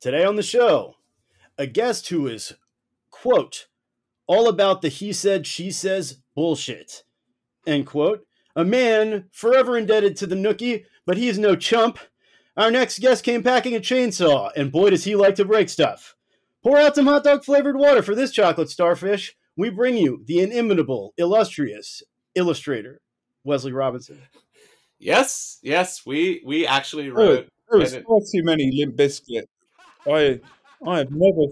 Today on the show, a guest who is, quote, all about the he said, she says bullshit, end quote. A man forever indebted to the nookie, but he is no chump. Our next guest came packing a chainsaw, and boy, does he like to break stuff. Pour out some hot dog flavored water for this chocolate starfish. We bring you the inimitable, illustrious illustrator, Wesley Robinson. Yes, yes, we we actually oh, wrote. Oh, there was far too many Limp Bizkit. I I have never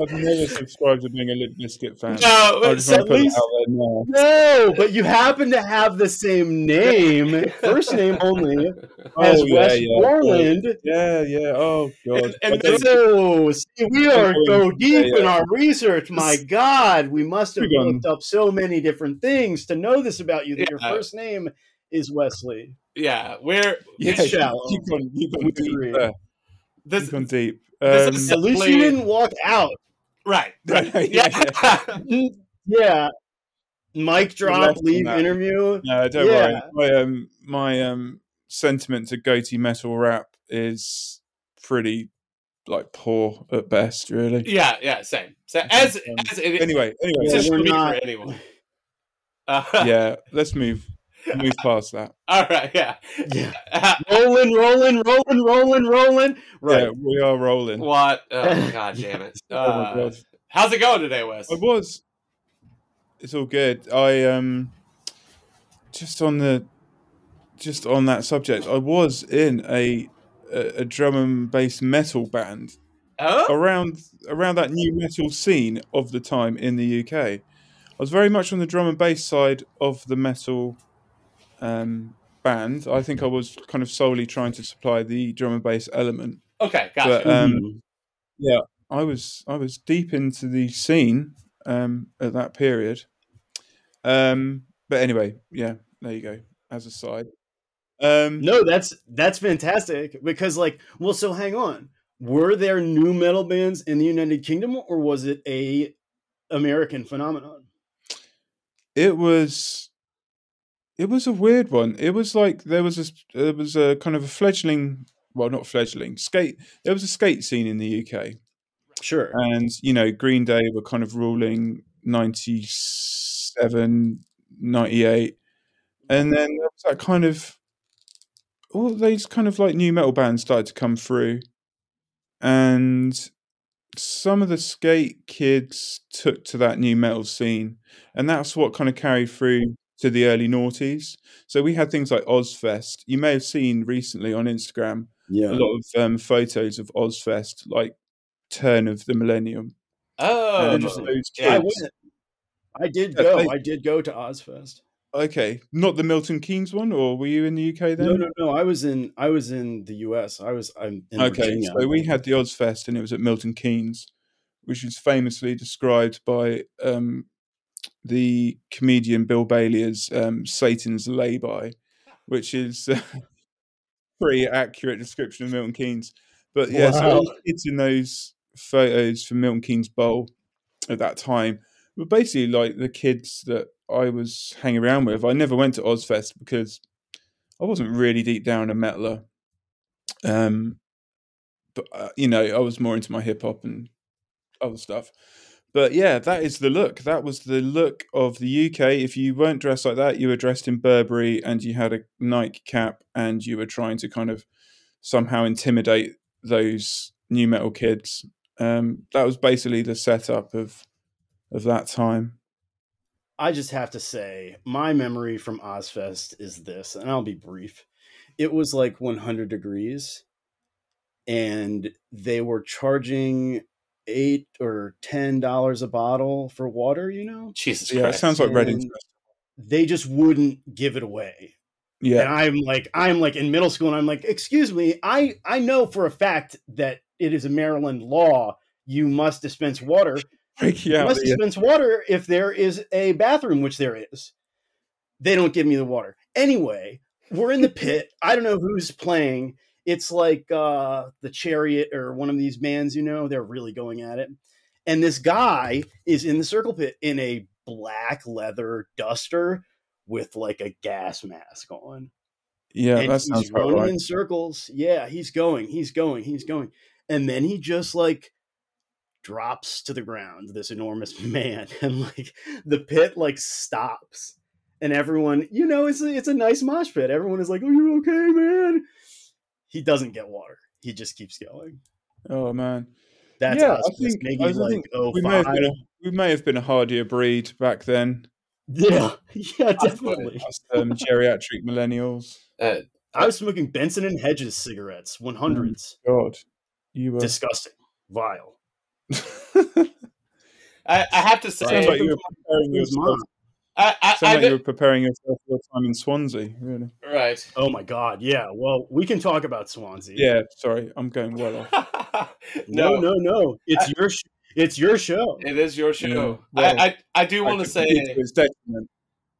I've never subscribed to being a Limp Bizkit fan. No, I just so want to put it least- out there now. No, but you happen to have the same name, first name only, oh, as Oh, yeah, Wes yeah. Borland. Yeah, yeah. Oh god. And- and I this don't- So, see, we are go deep Yeah, in our research. My God, we must have looked up so many different things to know this about you. That your first name is Wesley. yeah, we're yeah, it's shallow. You've gone, you've gone this You've gone deep. this Um, is- At least Simply- you didn't walk out. right, right, Yeah, yeah. Yeah, mic drop, leave that. interview. no, don't Yeah. worry. My um my um sentiment to goatee metal rap is pretty like poor at best, really. yeah, yeah, same. So as Um, as it, Anyway, it's anyway, Yeah, just we're not- for anyone. Uh, yeah, let's move move past that. All right, yeah. Yeah. Uh, Rolling, rolling, rolling, rolling, rolling. Right. Yeah, we are rolling. what? Oh, God damn it! Oh my Uh, god. how's it going today, Wes? I was. It's all good. I um, just on the, just on that subject. I was in a a, a drum and bass metal band Oh, around around that new metal scene of the time in the UK. I was very much on the drum and bass side of the metal um, band. I think I was kind of solely trying to supply the drum and bass element. okay, gotcha. But um, Mhm. yeah, I was I was deep into the scene um, at that period. Um, but anyway, yeah, there you go. As a side, um, No, that's that's fantastic because like, well, so hang on. Were there new metal bands in the United Kingdom or was it a American phenomenon? it was it was a weird one. It was like there was a there was a kind of a fledgling, well, not fledgling skate. There was a skate scene in the UK, Sure. and you know Green Day were kind of ruling 97, 98. and then there was that kind of all these kind of like new metal bands started to come through, and some of the skate kids took to that new metal scene, and that's what kind of carried through to the early noughties. So we had things like Ozzfest. You may have seen recently on Instagram yeah. a lot of um, photos of Ozzfest, like turn of the millennium. oh, interesting. Yeah, I. I did go. they- I did go to Ozzfest. Okay, not the Milton Keynes one, or were you in the UK then? No, no, no. I was in. I was in the U.S. I was. I'm in Okay, Virginia. so we had the Ozzfest, and it was at Milton Keynes, which is famously described by um, the comedian Bill Bailey as um, Satan's lay-by, which is a pretty accurate description of Milton Keynes. But yeah, so Wow. all the kids in those photos from Milton Keynes Bowl at that time were basically like the kids that I was hanging around with. I never went to Ozzfest because I wasn't really deep down a metaler. Um, but uh, you know, I was more into my hip hop and other stuff. But yeah, that is the look. That was the look of the UK. If you weren't dressed like that, you were dressed in Burberry and you had a Nike cap and you were trying to kind of somehow intimidate those new metal kids. Um, that was basically the setup of of that time. I just have to say, my memory from Ozzfest is this, and I'll be brief. It was like 100 degrees, and they were charging eight or ten dollars a bottle for water. You know, Jesus Yeah, it Christ. sounds like Reading. They just wouldn't give it away. Yeah, And Yeah, I'm like, I'm like in middle school, and I'm like, excuse me, I I know for a fact that it is a Maryland law. You must dispense water. Like, yeah, You must the- dispense water if there is a bathroom, which there is. They don't give me the water. Anyway, we're in the pit. I don't know who's playing. It's like uh, the Chariot or one of these bands, you know, they're really going at it. And this guy is in the circle pit in a black leather duster with like a gas mask on. yeah, and that he's sounds running right. in circles. Yeah, he's going, he's going, he's going. and then he just like drops to the ground this enormous man and like the pit like stops and everyone you know it's a, it's a nice mosh pit everyone is like are you okay man he doesn't get water. He just keeps going. Oh man, that's Yeah, us, I think- maybe I like think oh we may have five. been a, we may have been a hardier breed back then. yeah. Yeah definitely. Us, um, geriatric millennials. Uh, i was smoking benson and hedges cigarettes 100s God, you were. disgusting. Vile. I, I have to say, Sounds like you were preparing yourself. Mom. I, I, Sounds I like you were preparing yourself for your time in Swansea. Really? right. oh my god yeah well we can talk about swansea Yeah. Sorry, I'm going well off. no no, no no it's your sh- it's your show it is your show. Yeah, well, I, I, I do want to say, to its detriment.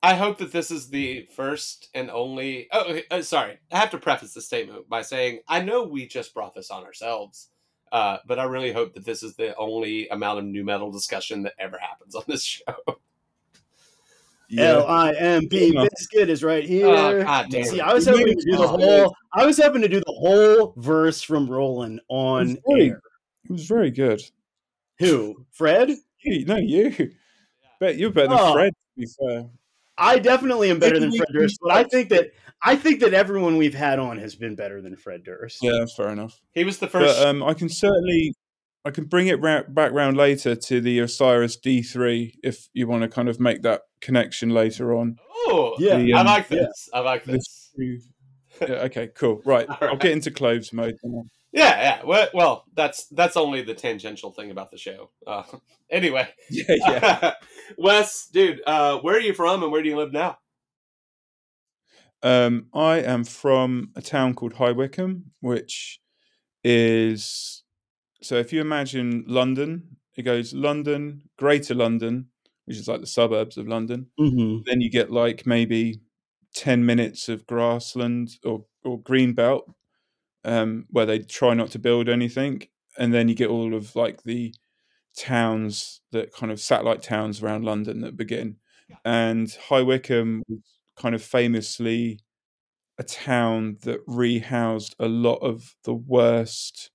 I hope that this is the first and only. Oh, okay, uh, sorry. I have to preface the statement by saying I know we just brought this on ourselves, uh, but I really hope that this is the only amount of new metal discussion that ever happens on this show. L I M B biscuit is right here. Oh, God damn See. I was You hoping to do the whole. I was hoping to do the whole verse from Rollin' on It's very- air. It was very good. Who? Fred? You, no, you. Bet you're better than Oh. Fred. To be fair. I definitely am better than Fred Durst, but I think that I think that everyone we've had on has been better than Fred Durst. Yeah, fair enough. He was the first. But um, I can certainly, I can bring it ra- back round later to the Osiris D3 if you want to kind of make that connection later on. oh, Yeah, The, I um, like yeah. this. I like this. yeah, okay, cool. Right, All I'll get into clothes mode. now. Yeah, yeah. Well, well, that's that's only the tangential thing about the show. Uh, anyway, Yeah, yeah. Wes, dude, uh, where are you from and where do you live now? Um, I am from a town called High Wycombe, which is so if you imagine London, it goes London, Greater London, which is like the suburbs of London. Mm-hmm. Then you get like maybe ten minutes of grassland or or green belt, um, where they try not to build anything, and then you get all of like the towns that kind of satellite towns around London that begin. And High Wycombe was kind of famously a town that rehoused a lot of the worst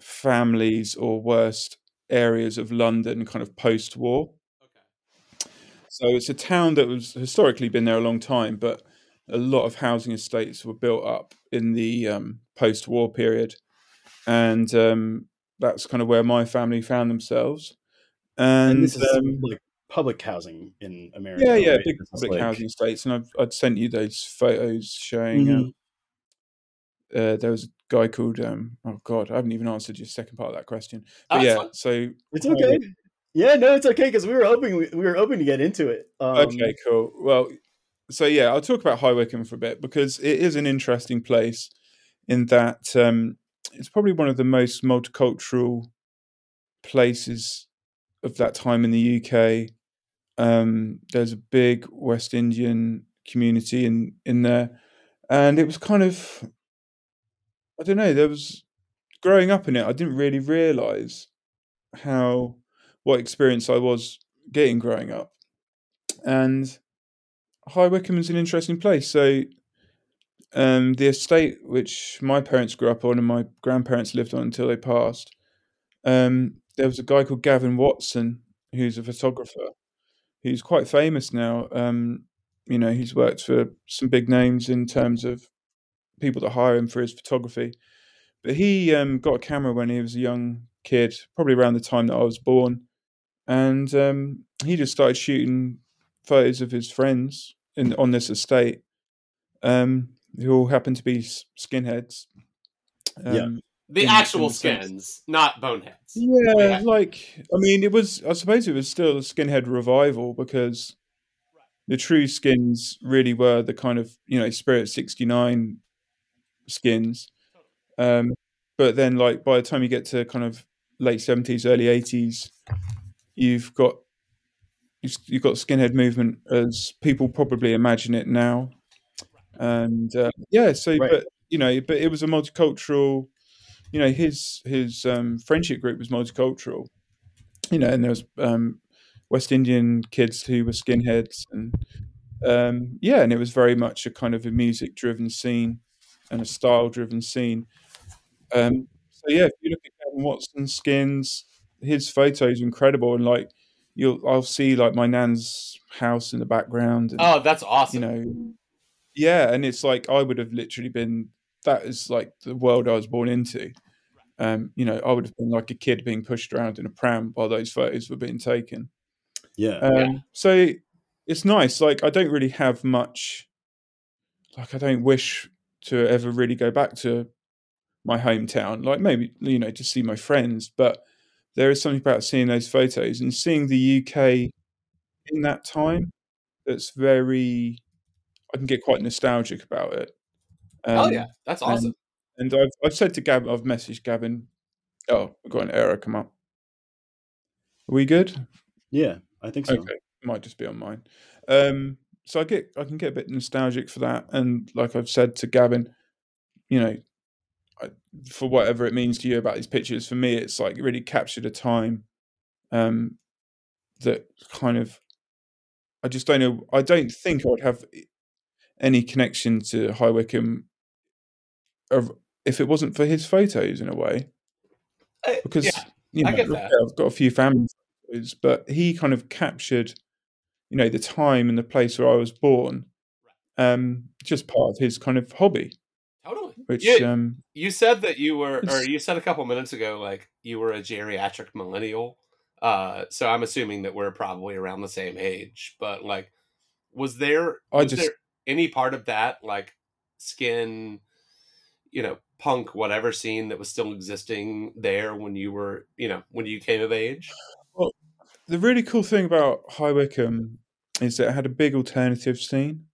families or worst areas of London kind of post war. Okay. So it's a town that was historically been there a long time, but a lot of housing estates were built up in the um, post-war period, and um, that's kind of where my family found themselves. And, And this is um, like public housing in America. yeah, yeah, right? big is public like- housing estates, and I've I'd sent you those photos showing. Mhm. Um, uh, there was guy called um, oh god, I haven't even answered your second part of that question. But yeah, fine. so It's okay. Yeah, no, it's okay because we were hoping we, we were hoping to get into it. Um, okay, cool. Well, so yeah, I'll talk about High Wycombe for a bit because it is an interesting place in that um, it's probably one of the most multicultural places of that time in the UK. Um, there's a big West Indian community in in there, and it was kind of I don't know. There was growing up in it. I didn't really realize how what experience I was getting growing up, and High Wycombe is an interesting place. So, um, the estate which my parents grew up on and my grandparents lived on until they passed, um, there was a guy called Gavin Watson who's a photographer, who's quite famous now. Um, you know, he's worked for some big names in terms of people that hire him for his photography. But he um, got a camera when he was a young kid, probably around the time that I was born, and um, he just started shooting photos of his friends in on this estate, um, who all happened to be skinheads. Yeah. Um, The actual in skins, not boneheads. yeah, Yeah. like I mean, it was. I suppose it was still a skinhead revival because the true skins really were the kind of you know Spirit sixty nine skins. Um, but then, like by the time you get to kind of late seventies, early eighties, you've got you've you've got skinhead movement as people probably imagine it now, and uh, yeah. So, Right. but you know, but it was a multicultural. You know, his his um, friendship group was multicultural. You know, and there was um, West Indian kids who were skinheads, and um, yeah, and it was very much a kind of a music driven scene and a style driven scene. Um, so yeah, if you look at Gavin Watson skins, his photos are incredible, and like you'll, I'll see like my nan's house in the background. And, Oh, that's awesome. you know, yeah, and it's like I would have literally been. That is like the world I was born into. Um, you know, I would have been like a kid being pushed around in a pram while those photos were being taken. Yeah. Um, Yeah. So it's nice. Like I don't really have much. Like I don't wish to ever really go back to my hometown. Like maybe you know to see my friends, but there is something about seeing those photos and seeing the UK in that time that's very. I can get quite nostalgic about it. oh Um, yeah, that's and- awesome. And I've I've said to Gavin, I've messaged Gavin. Oh, I've got an error come up. Are we good? yeah. I think so. Okay, it might just be on mine. Um, so I get I can get a bit nostalgic for that, and like I've said to Gavin, you know, I, for whatever it means to you about these pictures, for me, it's like really captured a time um, that kind of I just don't know. I don't think I would have any connection to High Wycombe if it wasn't for his photos in a way Uh, because yeah, you know I get that. I've got a few family photos, but he kind of captured, you know, the time and the place where I was born, um, just part of his kind of hobby, totally. which Yeah. um, You said that you were, or you said a couple minutes ago, like you were a geriatric millennial. Uh, so I'm assuming that we're probably around the same age. But like, was there was just- there any part of that like skin, you know, punk whatever scene that was still existing there when you were, you know, when you came of age? The really cool thing about High Wycombe is that it had a big alternative scene.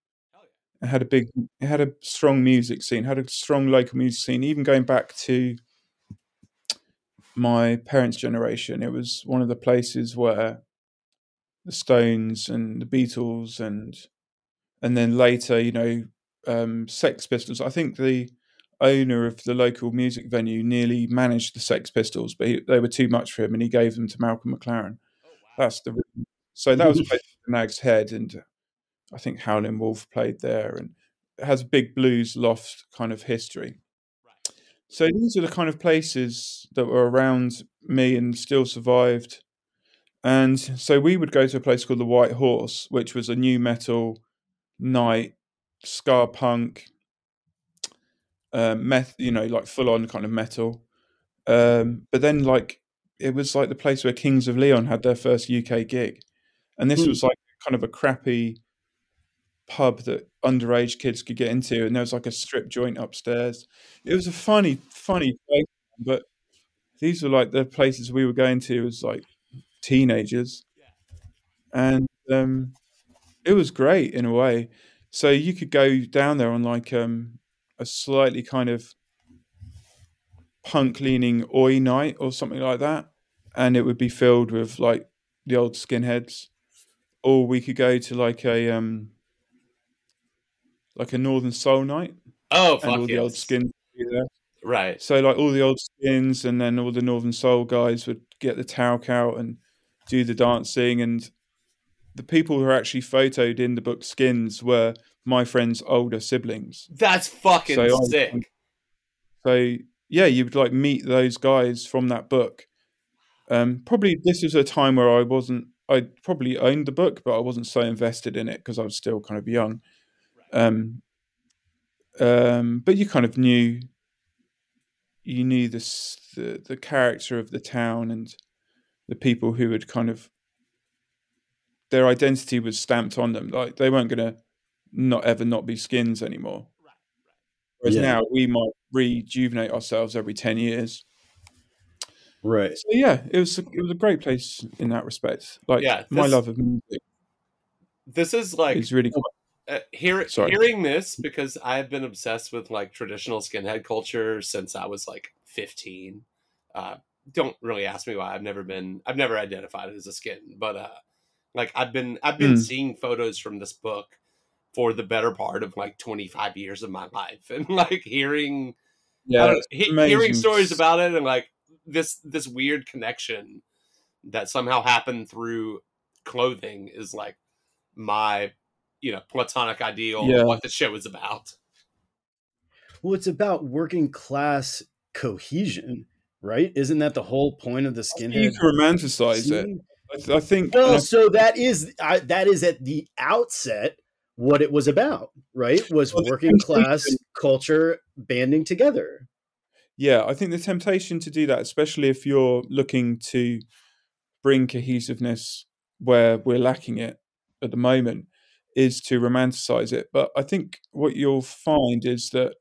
It had a big, it had a strong music scene, had a strong local music scene. Even going back to my parents' generation, it was one of the places where the Stones and the Beatles and and then later, you know, um, Sex Pistols. I think the owner of the local music venue nearly managed the Sex Pistols, but he, they were too much for him, and he gave them to Malcolm McLaren. That's the so that was place for Nag's Head, and I think Howlin' Wolf played there, and it has a big blues loft kind of history. So these are the kind of places that were around me and still survived. And so we would go to a place called the White Horse, which was a new metal night, ska punk, um, meth, you know, like full on kind of metal. Um, but then, like, it was like the place where Kings of Leon had their first UK gig, and this Hmm. was like kind of a crappy pub that underage kids could get into, and there was like a strip joint upstairs. It was a funny, funny place, but these were like the places we were going to as like teenagers, and um, it was great in a way. So you could go down there on like um, a slightly kind of punk leaning oi night or something like that, and it would be filled with like the old skinheads, or we could go to like a um, like a Northern Soul night, Oh, and fuck all the old skins would be there. Right. So like all the old skins, and then all the Northern Soul guys would get the talc out and do the dancing, and the people who are actually photoed in the book Skins were my friend's older siblings. That's fucking So I- sick. So yeah, you would like meet those guys from that book. Um, probably this was a time where I wasn't. I probably owned the book, but I wasn't so invested in it because I was still kind of young. Um, um, but you kind of knew. You knew this the the character of the town and the people who had kind of their identity was stamped on them. Like they weren't going to not ever not be skins anymore. Whereas Yeah. now we might rejuvenate ourselves every ten years. Right. So yeah, it was a, it was a great place in that respect. Like Yeah, my this- love of music This is like is really quite uh, hear, hearing this because I've been obsessed with like traditional skinhead culture since I was like 15. Uh, don't really ask me why. I've never been. I've never identified as a skin, but uh, like I've been. I've been Mm. seeing photos from this book for the better part of like 25 years of my life, and like hearing I yeah, don't know, he- hearing stories about it and like this this weird connection that somehow happened through clothing is like my you know platonic ideal Yeah. of what the show is about Well, it's about working class cohesion. right? Isn't that the whole point of the skin? You can romanticize it. scene? I, I think. Well, I- so that is I, that is at the outset what it was about, right? Was Well, working class temptation- culture banding together. Yeah, I think the temptation to do that, especially if you're looking to bring cohesiveness where we're lacking it at the moment, is to romanticize it. But I think what you'll find is that,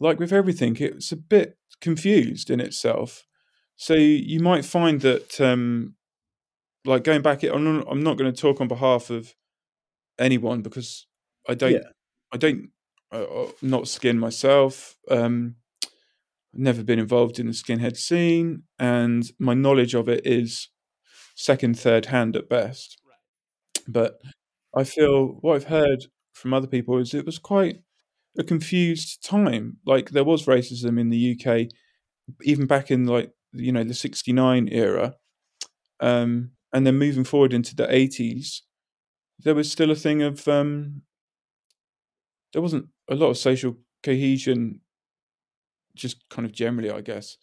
like with everything, it's a bit confused in itself. So you might find that, um, like going back, I'm not, I'm not going to talk on behalf of anyone because I don't, Yeah. I don't, uh, uh, not skin myself. Um, I've never been involved in the skinhead scene, and my knowledge of it is second, third hand at best. But I feel what I've heard from other people is it was quite a confused time. Like there was racism in the UK, even back in like you know the '69 era, um, and then moving forward into the '80s, there was still a thing of um, there wasn't a lot of social cohesion just kind of generally, I guess.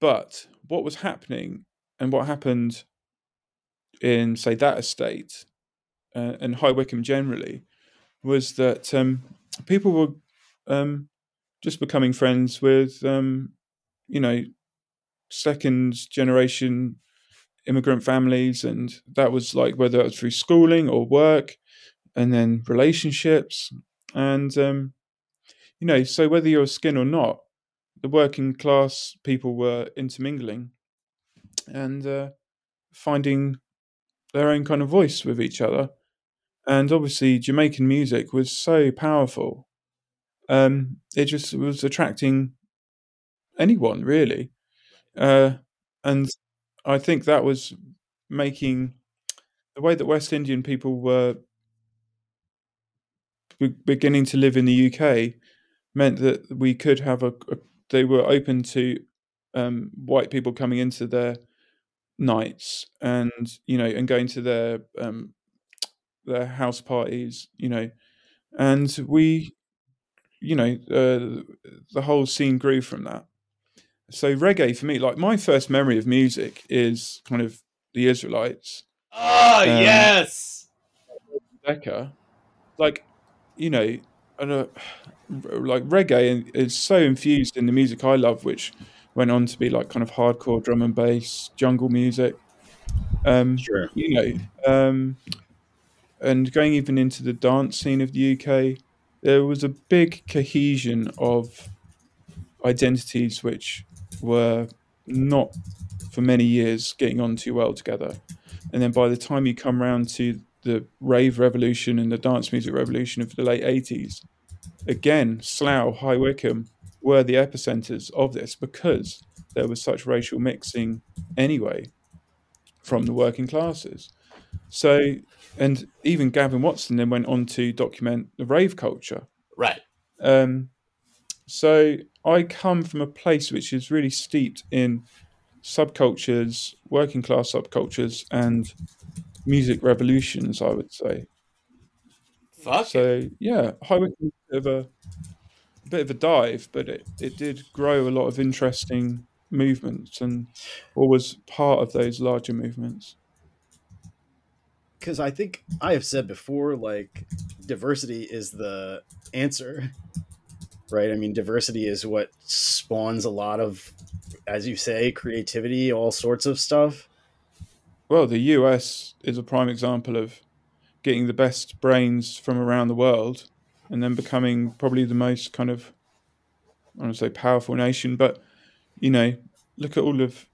But what was happening and what happened in, say, that estate uh, and High Wycombe generally was that um, people were um, just becoming friends with, um, you know, second generation immigrant families. And that was like whether it was through schooling or work and then relationships. And, um, you know, so whether you're a skin or not, the working class people were intermingling and uh, finding their own kind of voice with each other. And obviously, Jamaican music was so powerful. Um, it just was attracting anyone, really. Uh, and I think that was making the way that West Indian people were beginning to live in the UK meant that we could have a, a they were open to um, white people coming into their nights and you know and going to their um, their house parties you know. And we you know uh, the whole scene grew from that. So reggae for me like my first memory of music is kind of the israelites. Oh Um, yes. Becca, like you know, and, uh, like reggae is so infused in the music I love, which went on to be like kind of hardcore drum and bass, jungle music. Um, Sure. you know, um, and going even into the dance scene of the UK, there was a big cohesion of identities which were not for many years getting on too well together. And then by the time you come round to the rave revolution and the dance music revolution of the late 80s, again, Slough, High Wycombe were the epicenters of this because there was such racial mixing anyway from the working classes. So, and even Gavin Watson then went on to document the rave culture. Right. Um, so I come from a place which is really steeped in subcultures, working class subcultures, and music revolutions. I would say. Fuck. So yeah, High Wycombe was a bit of a, a bit of a dive, but it, it did grow a lot of interesting movements and or was part of those larger movements. because I think I have said before, like diversity is the answer, right? I mean, diversity is what spawns a lot of, as you say, creativity, all sorts of stuff. Well, the US is a prime example of getting the best brains from around the world and then becoming probably the most kind of I don't want to say powerful nation, but you know, look at all of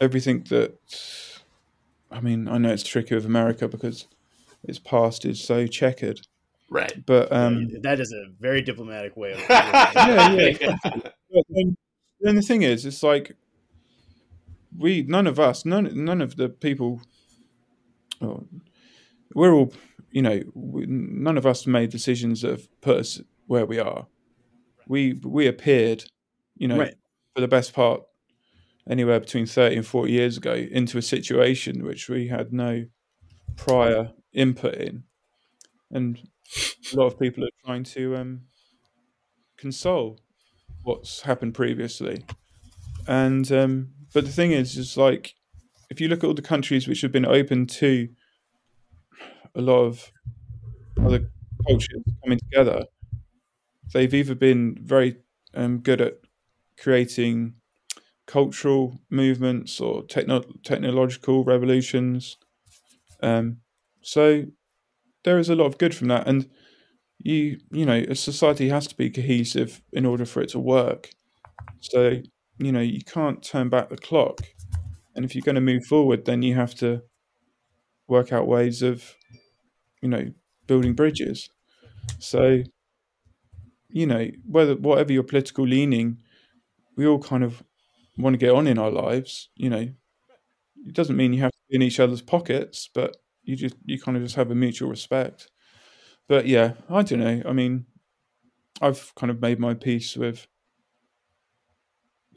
everything that I mean, I know it's tricky with America because its past is so checkered. Right. But um that is a very diplomatic way of. Yeah, yeah. Then, then the thing is, it's like we none of us, none none of the people. oh, we're all, you know, we, none of us made decisions that have put us where we are. We we appeared, you know, Right. for the best part, anywhere between thirty and forty years ago, into a situation which we had no prior input in, and a lot of people are trying to um, console what's happened previously. and um, but the thing is, is like if you look at all the countries which have been open to a lot of other cultures coming together, they've either been very um, good at creating cultural movements or techno- technological revolutions. Um, so there is a lot of good from that, and you you know a society has to be cohesive in order for it to work. So you know you can't turn back the clock, and if you're going to move forward, then you have to work out ways of you know building bridges. So you know whether whatever your political leaning, we all kind of want to get on in our lives. You know, it doesn't mean you have to be in each other's pockets, but you just you kind of just have a mutual respect. But yeah, I don't know. I mean, I've kind of made my peace with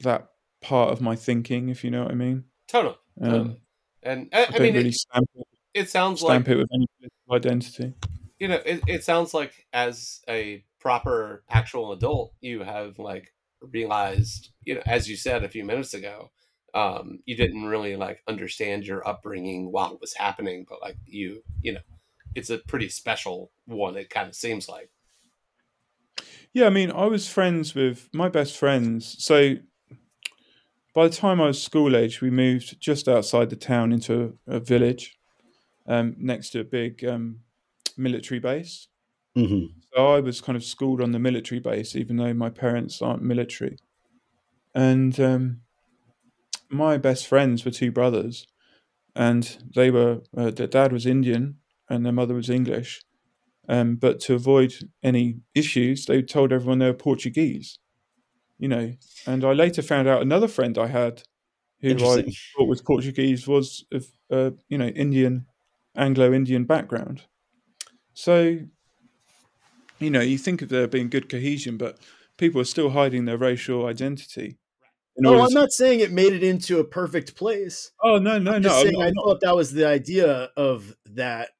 that part of my thinking, if you know what I mean. Totally. Um, totally. And I, I, I don't mean, really it, stamp, it, it sounds like stamp it with any identity. you know, it, it sounds like as a proper actual adult, you have like realized, you know, as you said a few minutes ago, um, you didn't really like understand your upbringing while it was happening, but like you, you know, it's a pretty special one. It kind of seems like. Yeah, I mean, I was friends with my best friends. So by the time I was school age, we moved just outside the town into a village um, next to a big um, military base. hmm So I was kind of schooled on the military base, even though my parents aren't military. And um, my best friends were two brothers, and they were uh, their dad was Indian and their mother was English. Um, but to avoid any issues, they told everyone they were Portuguese. You know, and I later found out another friend I had, who I thought was Portuguese, was of uh, you know Indian, Anglo-Indian background. So, you know, you think of there being good cohesion, but people are still hiding their racial identity. No, I'm to- not saying it made it into a perfect place. oh no, no, I'm no! saying not- I thought that was the idea of that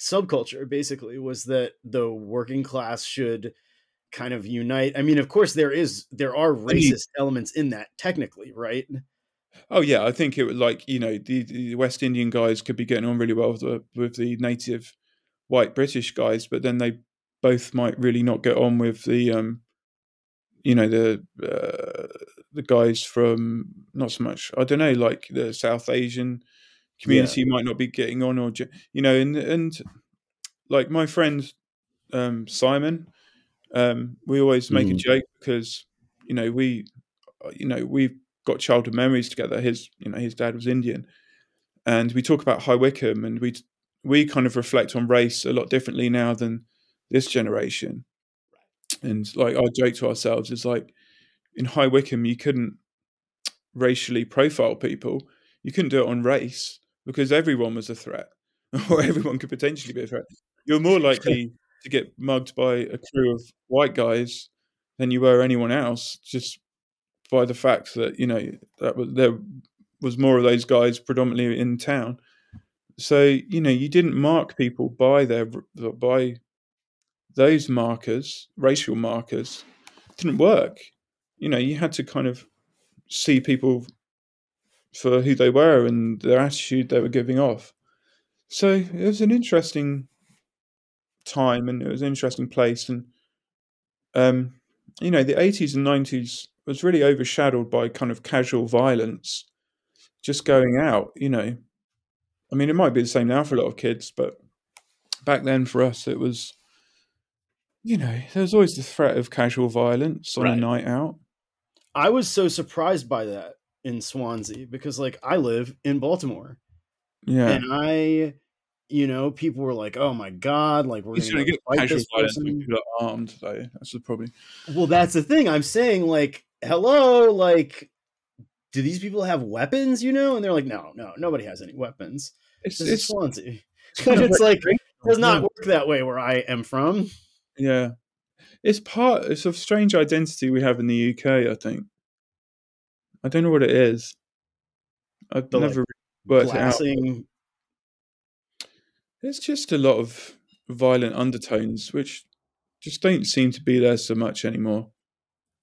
subculture. Basically, was that the working class should kind of unite. I mean, of course, there is there are mean- racist elements in that, technically, right? Oh yeah, I think it was like you know the, the West Indian guys could be getting on really well with the, with the native white British guys, but then they both might really not get on with the um, you know the uh, the guys from not so much I don't know like the South Asian community might not be getting on or you know and and like my friend um, Simon, um, we always make a Mhm. joke because you know we you know we've got childhood memories together. His you know his dad was Indian, and we talk about High Wycombe, and we we kind of reflect on race a lot differently now than this generation. And like our joke to ourselves is like in High Wycombe, you couldn't racially profile people. You couldn't do it on race because everyone was a threat, or everyone could potentially be a threat. You're more likely to get mugged by a crew of white guys than you were anyone else, just by the fact that you know that was, there was more of those guys predominantly in town. So you know you didn't mark people by their by those markers, racial markers. It didn't work. You know you had to kind of see people for who they were and their attitude they were giving off. So it was an interesting time and it was an interesting place and um you know the 80s and 90s was really overshadowed by kind of casual violence just going out you know. I mean it might be the same now for a lot of kids but back then for us it was you know there was always the threat of casual violence on a night out. I was so surprised by that in Swansea because, like, I live in Baltimore, yeah. And I, you know, people were like, "Oh my god, like we're gonna going to get fight this person." armed though that's the problem Well, that's the thing. I'm saying, like, hello, like, do these people have weapons? You know, and they're like, no, no, nobody has any weapons. it's, This is it's, Swansea. it's kind of it's like recreational, does not work that way where I am from. Yeah. It's part it's a strange identity we have in the UK, I think. I don't know what it is. I've The, like, never worked it out. Glassing. It's just a lot of violent undertones which just don't seem to be there so much anymore.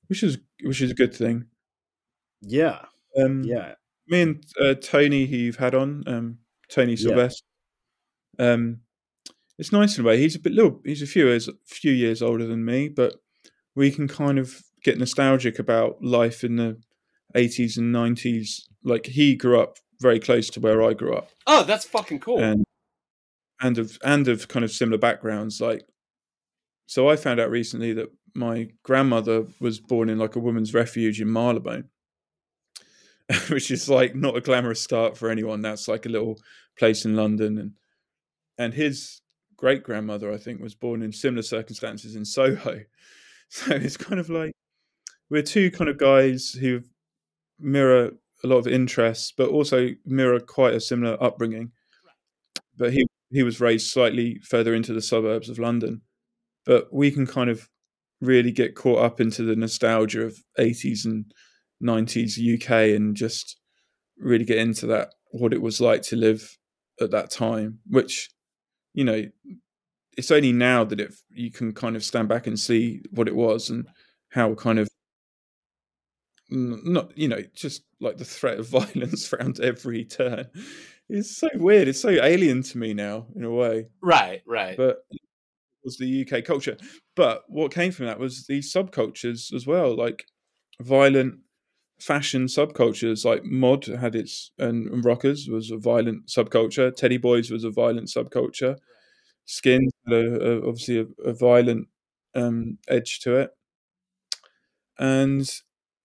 Which is which is a good thing. Yeah, Um, yeah, me and uh, Tony, who you've had on, um, Tony Yeah. Um, it's nice in a way. He's a bit little. He's a few years, few years older than me, but we can kind of get nostalgic about life in the eighties and nineties. Like he grew up very close to where I grew up, Oh, that's fucking cool. and and of and of kind of similar backgrounds. Like, so I found out recently that my grandmother was born in like a women's refuge in Marylebone, which is like not a glamorous start for anyone. That's like a little place in London, and and his great grandmother, I think, was born in similar circumstances in Soho. So it's kind of like we're two kind of guys who mirror a lot of interests, but also mirror quite a similar upbringing. But he he was raised slightly further into the suburbs of London, but we can kind of really get caught up into the nostalgia of 80s and 90s UK and just really get into that what it was like to live at that time which you know it's only now that it you can kind of stand back and see what it was and how kind of not you know just like the threat of violence around every turn it's so weird it's so alien to me now in a way right, right. but it was the UK culture. But what came from that was these subcultures as well, like violent fashion subcultures. Like mod had its and, and rockers was a violent subculture. Teddy boys was a violent subculture. Skins had a, a, obviously a, a violent um, edge to it, and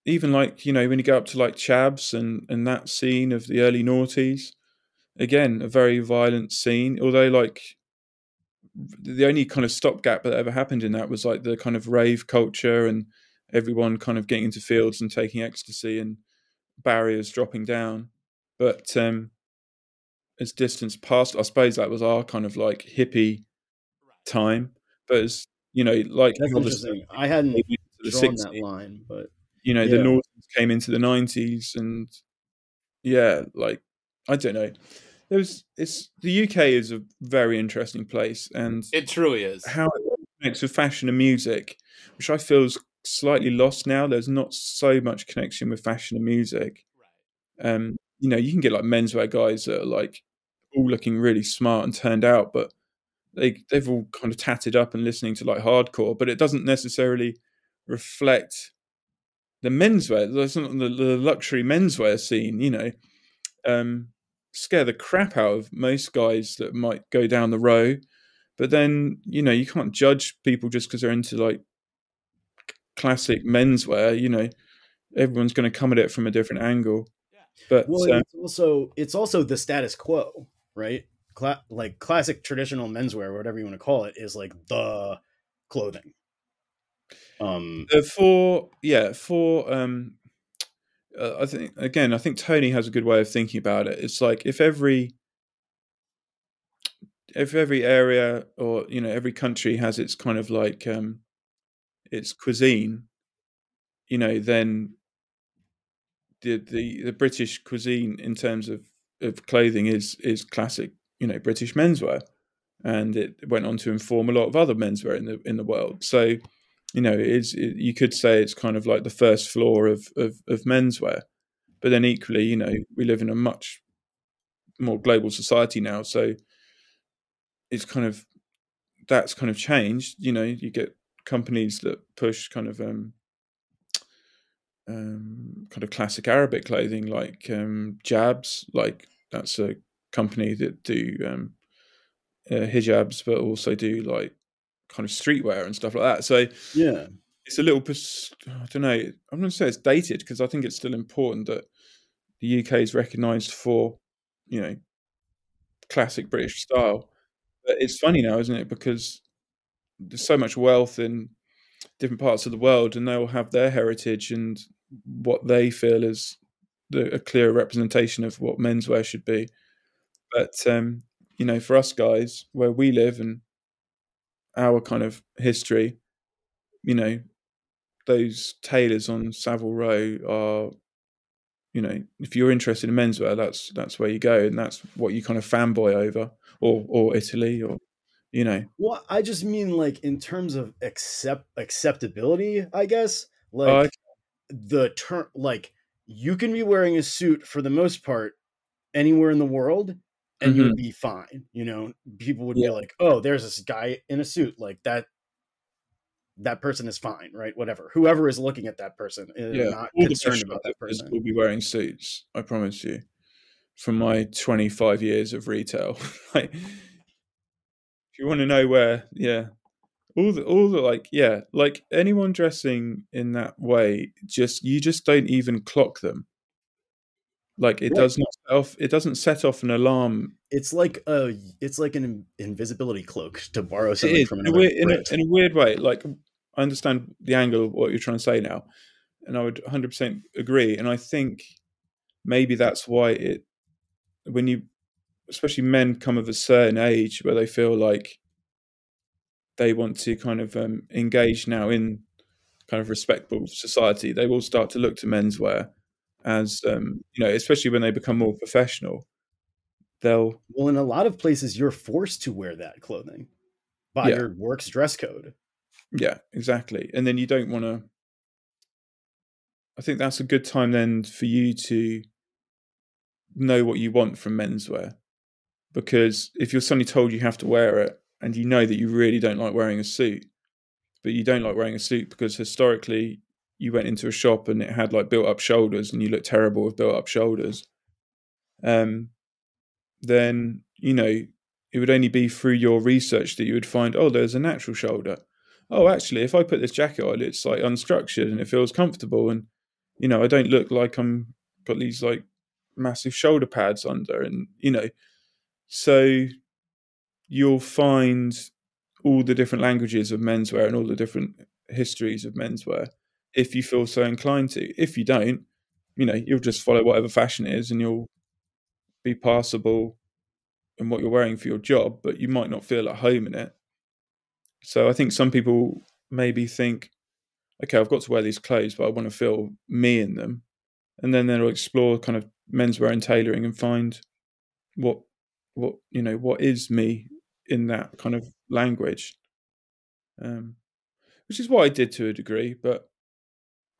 even like you know when you go up to like Chavs and and that scene of the early noughties, again a very violent scene. Although like the only kind of stopgap that ever happened in that was like the kind of rave culture and everyone kind of getting into fields and taking ecstasy and barriers dropping down. But um, as distance passed, I suppose that was our kind of like hippie time. But as you know, like that's interesting. I hadn't came the drawn 60s, that line, but you know, the Yeah. noughties came into the nineties, and yeah, like I don't know. There was it's the UK is a very interesting place, and it truly is. how it connects with fashion and music, which I feel is slightly lost now. There's not so much connection with fashion and music. Um, you know, you can get like menswear guys that are like all looking really smart and turned out, but they they've all kind of tatted up and listening to like hardcore, but it doesn't necessarily reflect the menswear. There's not the, the luxury menswear scene, you know. Um, scare the crap out of most guys that might go down the row. But then, you know, you can't judge people just because they're into like classic menswear. You know, everyone's going to come at it from a different angle. Yeah. But well, um, it's also it's also the status quo, right? Cla- like classic traditional menswear, or whatever you want to call it, is like the clothing. Um, uh, for yeah, for um, uh, I think again, I think Tony has a good way of thinking about it. It's like if every if every area or you know every country has its kind of like um, its cuisine, you know, then the the the British cuisine in terms of of clothing is is classic, you know, British menswear, and it went on to inform a lot of other menswear in the in the world. So, you know, is it, you could say it's kind of like the first floor of, of of menswear, but then equally, you know, we live in a much more global society now, so it's kind of that's kind of changed. You know, you get companies that push kind of um, um, kind of classic Arabic clothing, like um, Jabs. Like that's a company that do um, uh, hijabs, but also do like kind of streetwear and stuff like that. So yeah, it's a little. pers- I don't know. I'm going to say it's dated because I think it's still important that the UK is recognised for, you know, classic British style. But it's funny now, isn't it? Because there's so much wealth in different parts of the world, and they all have their heritage and what they feel is the, a clear representation of what menswear should be. But um, you know, for us guys, where we live and our kind of history, you know, those tailors on Savile Row are, you know, if you're interested in menswear, that's that's where you go, and that's what you kind of fanboy over, or or Italy, or you know, well, I just mean like in terms of accept acceptability, I guess. Oh, like Oh, okay. the term, like you can be wearing a suit for the most part anywhere in the world and you would be fine. You know, people would Mm-hmm. Yeah. be like, "Oh, there's this guy in a suit." Like that that person is fine, right? Whatever. Whoever is looking at that person is Yeah, not all concerned about that person. will be wearing suits. I promise you. From my 25 years of retail, like, if you want to know where, yeah, all the all the like, yeah, like anyone dressing in that way, just you just don't even clock them. Like it Right. does not set off. It doesn't set off an alarm. It's like a it's like an invisibility cloak to borrow something from another in, a, in a weird way. Like I understand the angle of what you're trying to say now, and I would 100% agree. And I think maybe that's why it when you especially men come of a certain age where they feel like they want to kind of um, engage now in kind of respectable society they will start to look to menswear as um, you know especially when they become more professional they'll Well, in a lot of places, you're forced to wear that clothing by Yeah. your work's dress code. yeah exactly and then you don't want to i think that's a good time then for you to know what you want from menswear because if you're suddenly told you have to wear it and you know that you really don't like wearing a suit but you don't like wearing a suit because historically you went into a shop and it had like built up shoulders and you look terrible with built up shoulders um then you know it would only be through your research that you would find oh there's a natural shoulder. Oh actually if i put this jacket on it's like unstructured and it feels comfortable and you know i don't look like i'm got these like massive shoulder pads under and you know so you'll find all the different languages of menswear and all the different histories of menswear if you feel so inclined to. If you don't you know you'll just follow whatever fashion is and you'll be passable in what you're wearing for your job but you might not feel at home in it. So i think some people maybe think okay i've got to wear these clothes but i want to feel me in them. And then they'll explore kind of menswear and tailoring and find what what you know what is me in that kind of language. Um which is what i did to a degree but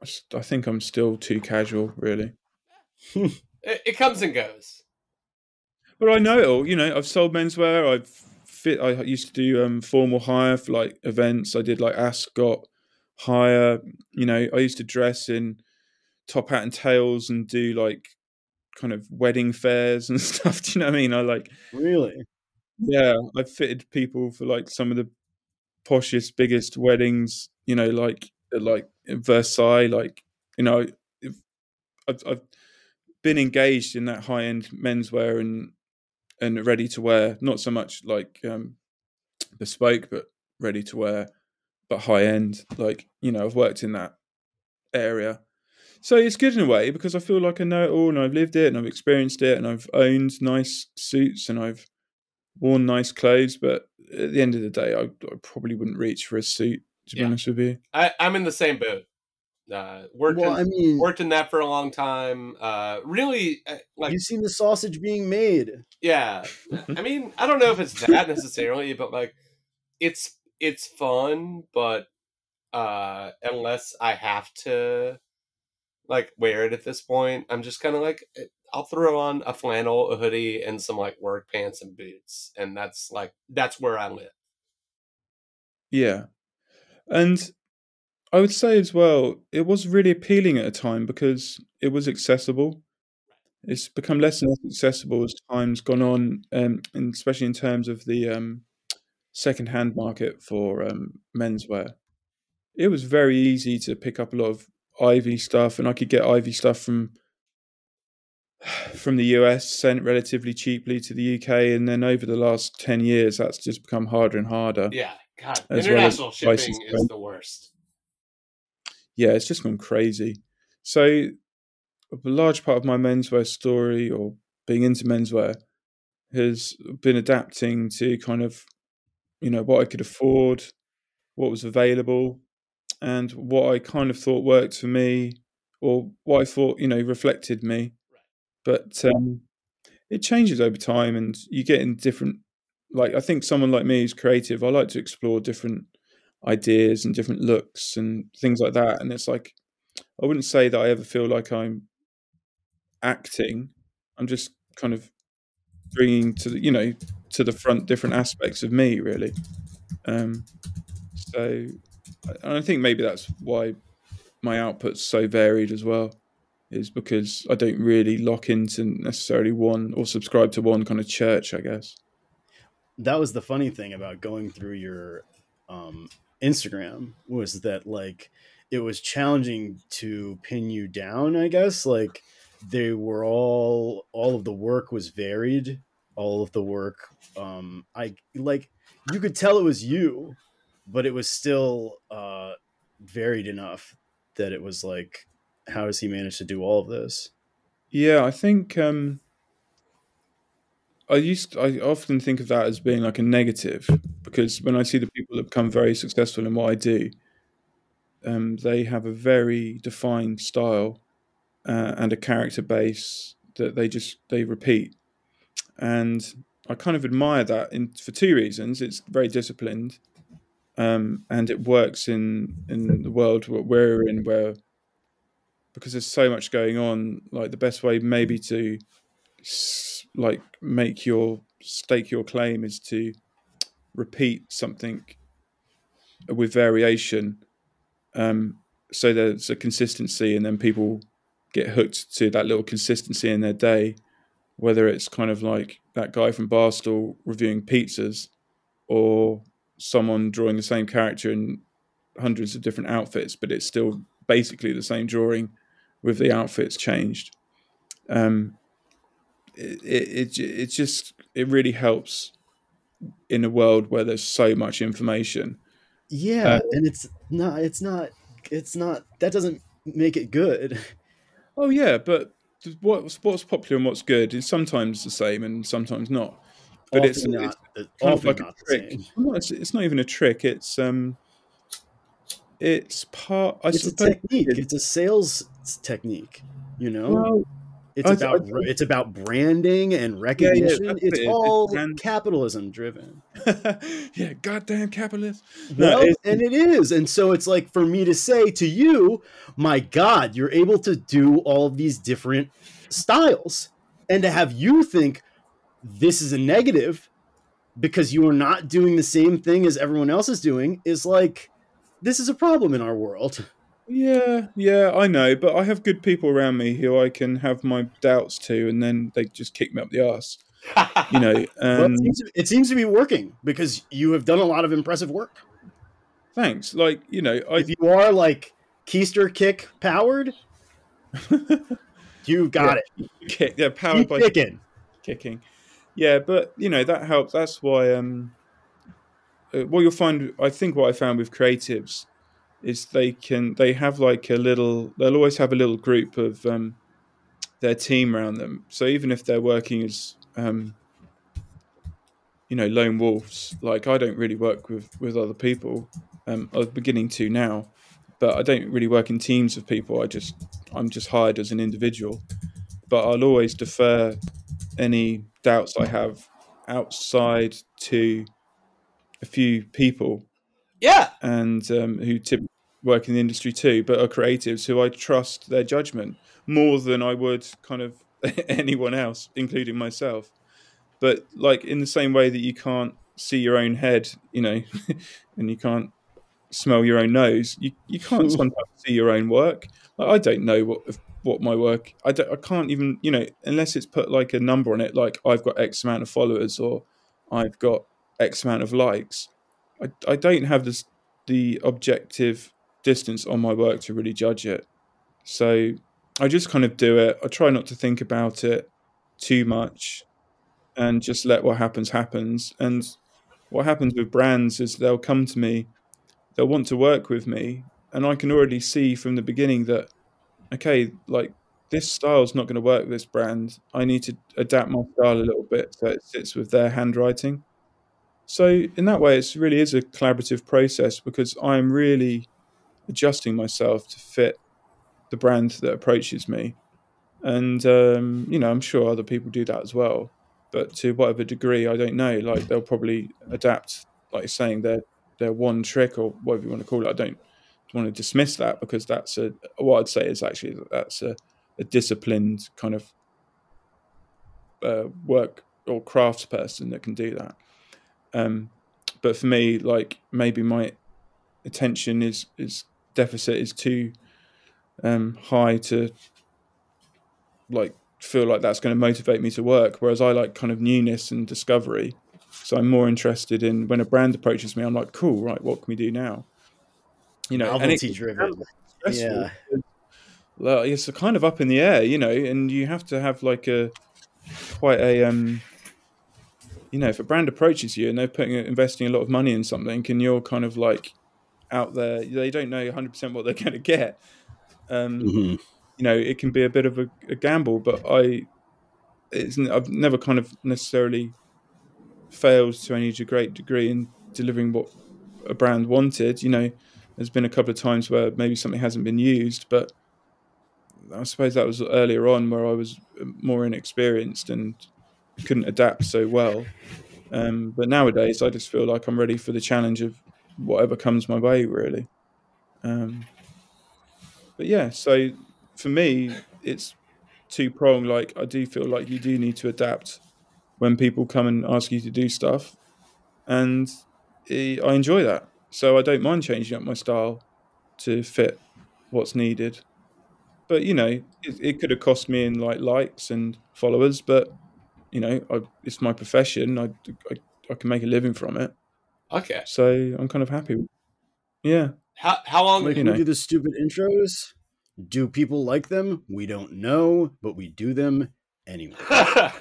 I s- I think i'm still too casual really It, it comes and goes. But I know it all. You know, I've sold menswear. I've fit. I used to do um, formal hire for like events. I did like Ascot hire. You know, I used to dress in top hat and tails and do like kind of wedding fairs and stuff. Do you know what I mean? I like, Really? yeah, I fitted people for like some of the poshest, biggest weddings. You know, like like Versailles. Like, you know, I've I've been engaged in that high end menswear and and ready to wear. Not so much like um, bespoke, but ready to wear, but high end. Like you know, I've worked in that area, so it's good in a way because I feel like I know it all and I've lived it and I've experienced it and I've owned nice suits and I've worn nice clothes. But at the end of the day, I, I probably wouldn't reach for a suit. To be Yeah. honest with you, I, I'm in the same boat. Uh, worked Well, in, I mean, worked in that for a long time. Uh, really, uh, like you've seen the sausage being made. yeah. I mean, I don't know if it's that necessarily, but like, it's it's fun, but uh, unless I have to like wear it at this point, I'm just kind of like eh, I'll throw on a flannel, a hoodie, and some like work pants and boots, and that's like that's where I live. Yeah. And I would say as well, it was really appealing at a time because it was accessible. It's become less and less accessible as time's gone on, um, and especially in terms of the um, second-hand market for um, menswear. It was very easy to pick up a lot of Ivy stuff, and I could get Ivy stuff from from the US sent relatively cheaply to the UK, and then over the last ten years, that's just become harder and harder. Yeah, God, As well international prices shipping is the worst. yeah, it's just gone crazy. So a large part of my menswear story or being into menswear has been adapting to kind of, you know, what I could afford, what was available, and what I kind of thought worked for me or what I thought, you know, reflected me. But um, it changes over time and you get in different like I think someone like me who's creative, I like to explore different ideas and different looks and things like that. And it's like I wouldn't say that I ever feel like I'm acting. I'm just kind of bringing to the, you know to the front different aspects of me really. Um, so, and I think maybe that's why my output's so varied as well, is because I don't really lock into necessarily one or subscribe to one kind of church, I guess. That was the funny thing about going through your um, Instagram was that like it was challenging to pin you down. I guess like they were all all of the work was varied. All of the work, um, I like you could tell it was you, but it was still uh, varied enough that it was like, how does he manage to do all of this? Yeah, I think um, I used I often think of that as being like a negative because when I see the people that become very successful in what I do, um, they have a very defined style uh, and a character base that they just they repeat, and I kind of admire that in for two reasons. It's very disciplined, um, and it works in in the world we're in where because there's so much going on. Like the best way maybe to like make your stake your claim is to repeat something with variation um, so there's a consistency and then people get hooked to that little consistency in their day whether it's kind of like that guy from barstool reviewing pizzas or someone drawing the same character in hundreds of different outfits but it's still basically the same drawing with the outfits changed. Um, it, it, it just it really helps in a world where there's so much information. Yeah, uh, and it's not it's not it's not that doesn't make it good. Oh yeah, but what's what's popular and what's good is sometimes the same and sometimes not. But often it's, not, it's kind of like a trick. It's, it's, not even a trick. It's um, it's part. I it's a technique. It's a sales technique. You know. Well, it's oh, I, about I, it's about branding and recognition. Yeah, yeah, it's it all it's capitalism driven. yeah, goddamn capitalist. No, well, and it is. And so it's like for me to say to you, my God, you're able to do all of these different styles, and to have you think this is a negative because you are not doing the same thing as everyone else is doing is like this is a problem in our world. Yeah, yeah, I know, but I have good people around me who I can have my doubts to, and then they just kick me up the ass. you know, um, well, it, seems to, it, seems to, be working because you have done a lot of impressive work. Thanks. Like you know, I, if you are like keister kick powered, you got yeah, it. Kick, yeah, powered Keep by kicking. Kicking. Yeah, but you know that helps. That's why. Um, uh, what you'll find, I think, what I found with creatives is they can they have like a little they'll always have a little group of um, their team around them. So even if they're working as um, you know lone wolves, like I don't really work with with other people. Um, I'm beginning to now, but I don't really work in teams of people. I just I'm just hired as an individual. But I'll always defer any doubts I have outside to a few people yeah, and um, who typically work in the industry too, but are creatives who I trust their judgment more than I would kind of anyone else, including myself. But like in the same way that you can't see your own head, you know, and you can't smell your own nose, you, you can't sometimes see your own work. Like, I don't know what what my work. I don't. I can't even you know unless it's put like a number on it, like I've got X amount of followers or I've got X amount of likes. I, I don't have this the objective distance on my work to really judge it. So I just kind of do it. I try not to think about it too much and just let what happens happens. And what happens with brands is they'll come to me, they'll want to work with me, and I can already see from the beginning that okay, like this style's not going to work with this brand. I need to adapt my style a little bit so it sits with their handwriting. So in that way, it really is a collaborative process because I'm really adjusting myself to fit the brand that approaches me. And um, you know, I'm sure other people do that as well, but to whatever degree, I don't know. Like they'll probably adapt, like saying their their one trick or whatever you want to call it. I don't want to dismiss that because that's a what I'd say is actually that that's a a disciplined kind of uh, work or crafts person that can do that. Um, but for me, like maybe my attention is is deficit is too um, high to like feel like that's going to motivate me to work. Whereas I like kind of newness and discovery. So I'm more interested in when a brand approaches me, I'm like, cool, right? What can we do now? You know, novelty driven. Yeah. Well, it's kind of up in the air, you know, and you have to have like a quite a um you know, if a brand approaches you and they're putting investing a lot of money in something, and you're kind of like out there, they don't know 100 percent what they're going to get. Um, mm-hmm. You know, it can be a bit of a, a gamble, but I, it's I've never kind of necessarily failed to any great degree in delivering what a brand wanted. You know, there's been a couple of times where maybe something hasn't been used, but I suppose that was earlier on where I was more inexperienced and couldn't adapt so well. Um, but nowadays, I just feel like I'm ready for the challenge of whatever comes my way, really. Um, but yeah, so for me, it's two prong. Like I do feel like you do need to adapt when people come and ask you to do stuff, and I enjoy that. So I don't mind changing up my style to fit what's needed. But you know, it, it could have cost me in like likes and followers, but you know, I, it's my profession. I, I, I can make a living from it. Okay. So I'm kind of happy. Yeah. How how long? Like we know. do the stupid intros. Do people like them? We don't know, but we do them anyway. I'm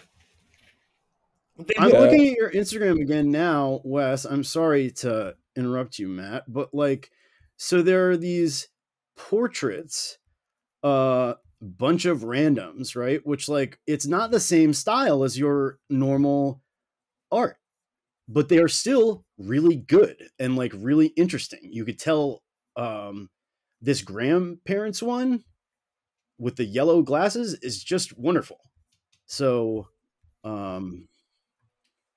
yeah. looking at your Instagram again now, Wes. I'm sorry to interrupt you, Matt, but like, so there are these portraits uh bunch of randoms, right? Which like it's not the same style as your normal art, but they are still really good and like really interesting. You could tell um this grandparents one with the yellow glasses is just wonderful. So um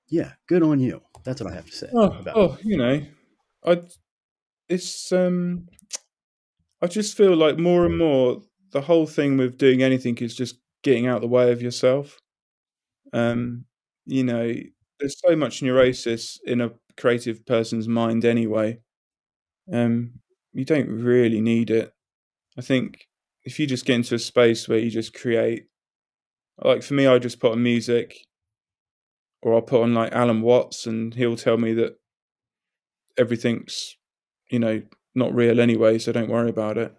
yeah, good on you. That's what I have to say. Oh, oh you know, I it's um I just feel like more and more the whole thing with doing anything is just getting out the way of yourself. Um, you know, there's so much neurosis in a creative person's mind anyway. Um, you don't really need it. I think if you just get into a space where you just create, like for me, I just put on music, or I'll put on like Alan Watts, and he'll tell me that everything's, you know, not real anyway, so don't worry about it.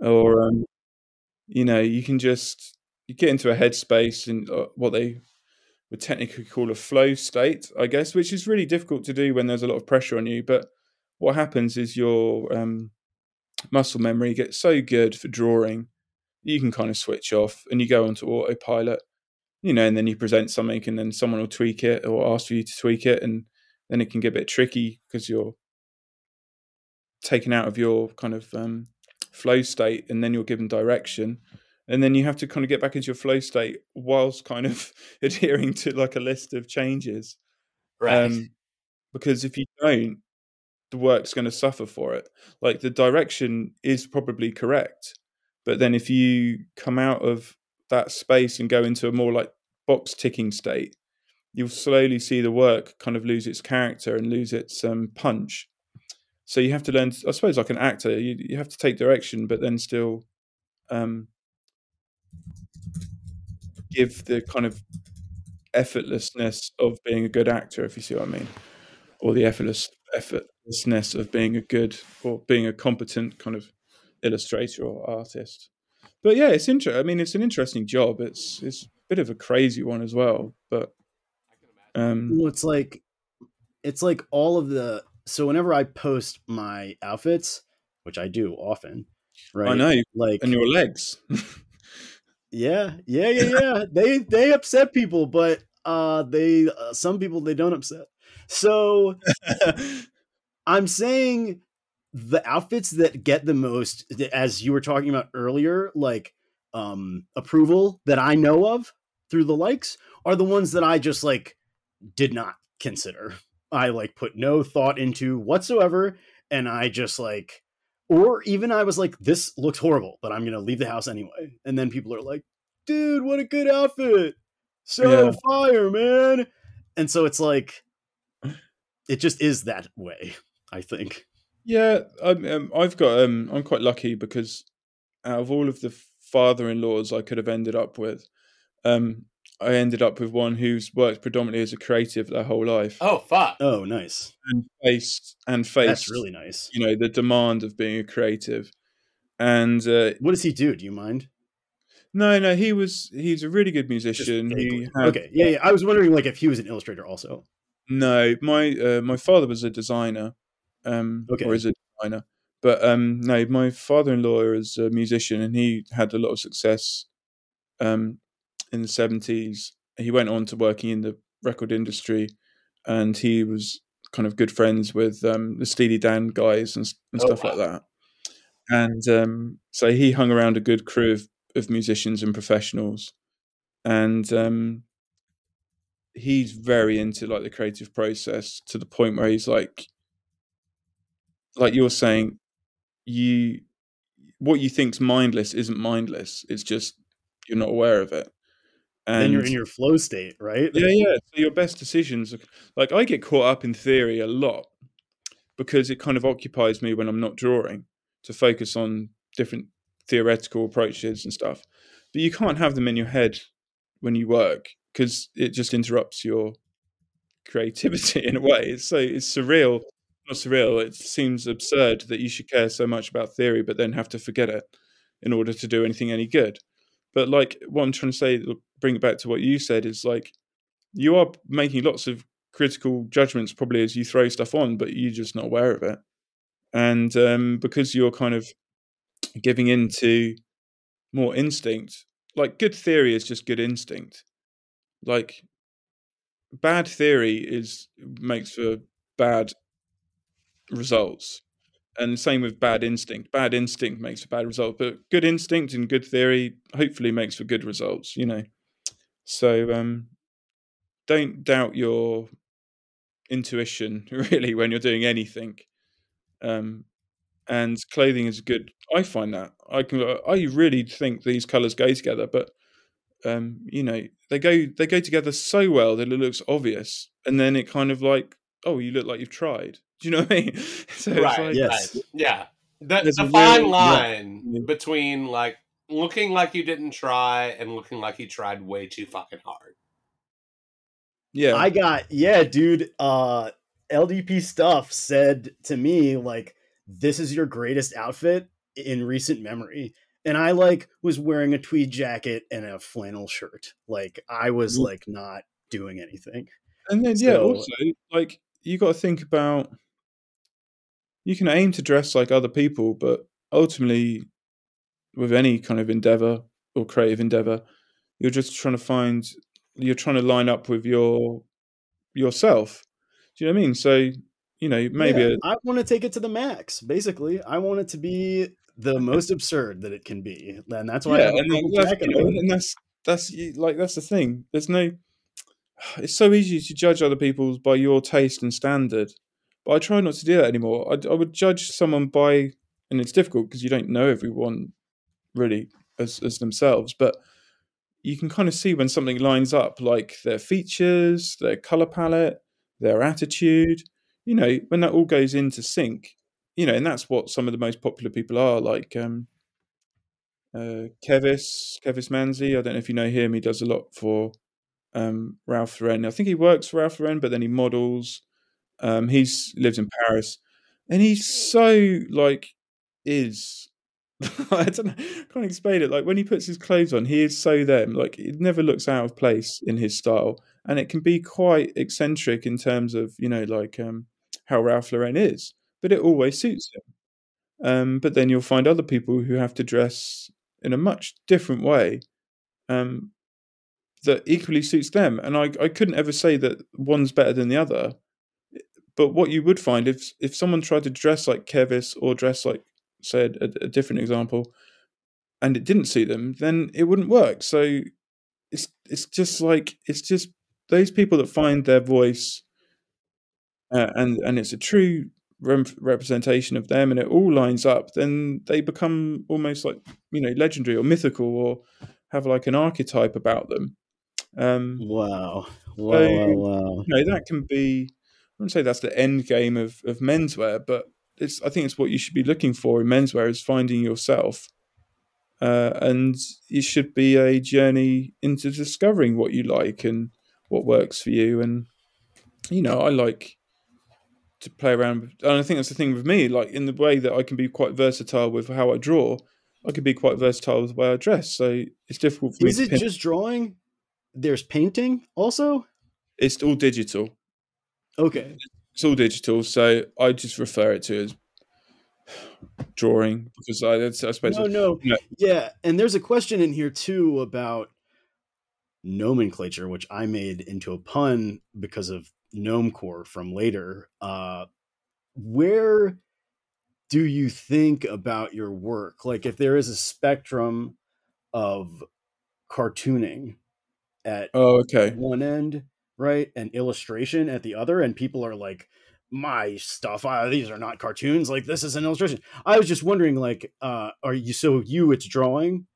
Or um, you know, you can just you get into a headspace and uh, what they would technically call a flow state, I guess, which is really difficult to do when there's a lot of pressure on you. But what happens is your um, muscle memory gets so good for drawing, you can kind of switch off and you go onto autopilot, you know, and then you present something and then someone will tweak it or ask for you to tweak it. And then it can get a bit tricky because you're taken out of your kind of um, flow state and then you're given direction. And then you have to kind of get back into your flow state whilst kind of adhering to like a list of changes. Right. Um, because if you don't the work's going to suffer for it. Like the direction is probably correct but then if you come out of that space and go into a more like box ticking state you'll slowly see the work kind of lose its character and lose its um, punch so you have to learn i suppose like an actor you, you have to take direction but then still um, give the kind of effortlessness of being a good actor if you see what i mean. Or the effortless effortlessness of being a good or being a competent kind of illustrator or artist. But yeah it's interesting i mean it's an interesting job. It's it's a bit of a crazy one as well but um well, it's like it's like all of the so whenever I post my outfits, which I do often, right? I know, like and your legs. yeah, yeah, yeah, yeah. they they upset people, but uh, they uh, some people they don't upset. So I'm saying the outfits that get the most, as you were talking about earlier, like um approval that I know of through the likes, are the ones that I just like did not consider I like put no thought into whatsoever, and I just like or even I was like, this looks horrible, but I'm gonna leave the house anyway. And then people are like, dude, what a good outfit. So Yeah. fire, man. And so it's like it just is that way, I think. Yeah, um, um, I've got. Um, I'm quite lucky because out of all of the father-in-laws I could have ended up with, um, I ended up with one who's worked predominantly as a creative their whole life Oh fuck. Oh, nice. and faced and faced. That's really nice. you know the demand of being a creative, and uh, What does he do? Do you mind? no, no, he was he's a really good musician. He had, okay. Yeah, yeah. I was wondering like if he was an illustrator also. No, my uh, my father was a designer, um, Okay. or is a designer. But um, no, my father-in-law is a musician, and he had a lot of success um, in the seventies. He went on to working in the record industry, and he was kind of good friends with um, the Steely Dan guys and, and Oh, stuff wow. like that. And um, so he hung around a good crew of, of musicians and professionals, and um, he's very into like the creative process to the point where he's like like you're saying you what you think's mindless isn't mindless it's just you're not aware of it and then you're in your flow state, right? yeah yeah so your best decisions like i get caught up in theory a lot because it kind of occupies me when i'm not drawing to focus on different theoretical approaches and stuff. But you can't have them in your head when you work because it just interrupts your creativity in a way. It's so it's surreal not surreal it seems absurd that you should care so much about theory but then have to forget it in order to do anything any good. But like what i'm trying to say bring it back to what you said is like you are making lots of critical judgments probably as you throw stuff on but you're just not aware of it. And um, because you're kind of giving into more instinct like good theory is just good instinct. Like bad theory is makes for bad results. And same with bad instinct. Bad instinct makes for bad results but good instinct and good theory hopefully makes for good results you know so um don't doubt your intuition really when you're doing anything um and clothing is good i find that i can i really think these colors go together but um you know they go they go together so well that it looks obvious and then it kind of like oh you look like you've tried do you know what i mean so it's right. like Yes. Right. Yeah. The, There's the a fine real- line Yeah. between like looking like you didn't try and looking like you tried way too fucking hard. yeah I got yeah, dude. Uh LDP stuff said to me like this is your greatest outfit in recent memory. And I like was wearing a tweed jacket and a flannel shirt. Like I was like not doing anything. And then yeah, also like you got to think about you can aim to dress like other people, but ultimately with any kind of endeavor or creative endeavor, you're just trying to find you're trying to line up with your yourself. Do you know what I mean? So, you know, maybe Yeah, a, I want to take it to the max. Basically, I want it to be the most absurd that it can be. And that's why I yeah, and that's, you know, and that's that's like that's the thing. There's no. It's so easy to judge other people's by your taste and standard, but I try not to do that anymore. I, I would judge someone by, and it's difficult because you don't know everyone really as as themselves, but you can kind of see when something lines up, like their features, their color palette, their attitude. You know, when that all goes into sync. You know, and that's what some of the most popular people are like. um uh, Kevis, Kevis Manzi. I don't know if you know him. He does a lot for um, Ralph Lauren. I think he works for Ralph Lauren, but then he models. Um, he's lives in Paris, and he's so like is. I don't know. Can't explain it. Like when he puts his clothes on, he is so them. Like it never looks out of place in his style, and it can be quite eccentric in terms of you know like um, how Ralph Lauren is, but it always suits him. Um, but then you'll find other people who have to dress in a much different way um, that equally suits them. And I, I couldn't ever say that one's better than the other. But what you would find if if someone tried to dress like Kevis or dress like, said a, a different example, and it didn't suit them, then it wouldn't work. So it's it's just like it's just those people that find their voice, uh, and and it's a true rem- representation of them and it all lines up, then they become almost like you know legendary or mythical or have like an archetype about them. Um, Wow. Wow, So- wow, wow. you know that can be. I wouldn't say that's the end game of of menswear, but it's. I think it's what you should be looking for in menswear is finding yourself, uh, and it should be a journey into discovering what you like and what works for you. And you know, I like to play around, and I think that's the thing with me. Like in the way that I can be quite versatile with how I draw, I can be quite versatile with the way I dress. So it's difficult for Is it pin- just drawing? There's painting also? it's all digital. Okay. It's all digital, so I just refer it to as drawing because I, that's, I suppose No, no. No. Yeah, and there's a question in here too about nomenclature, which I made into a pun because of Gnomecore from later. Uh, where do you think about your work? Like, if there is a spectrum of cartooning at Oh, okay. one end, right, and illustration at the other, and people are like, "My stuff, uh, these are not cartoons. Like this is an illustration." I was just wondering, like, uh, are you so you? It's drawing.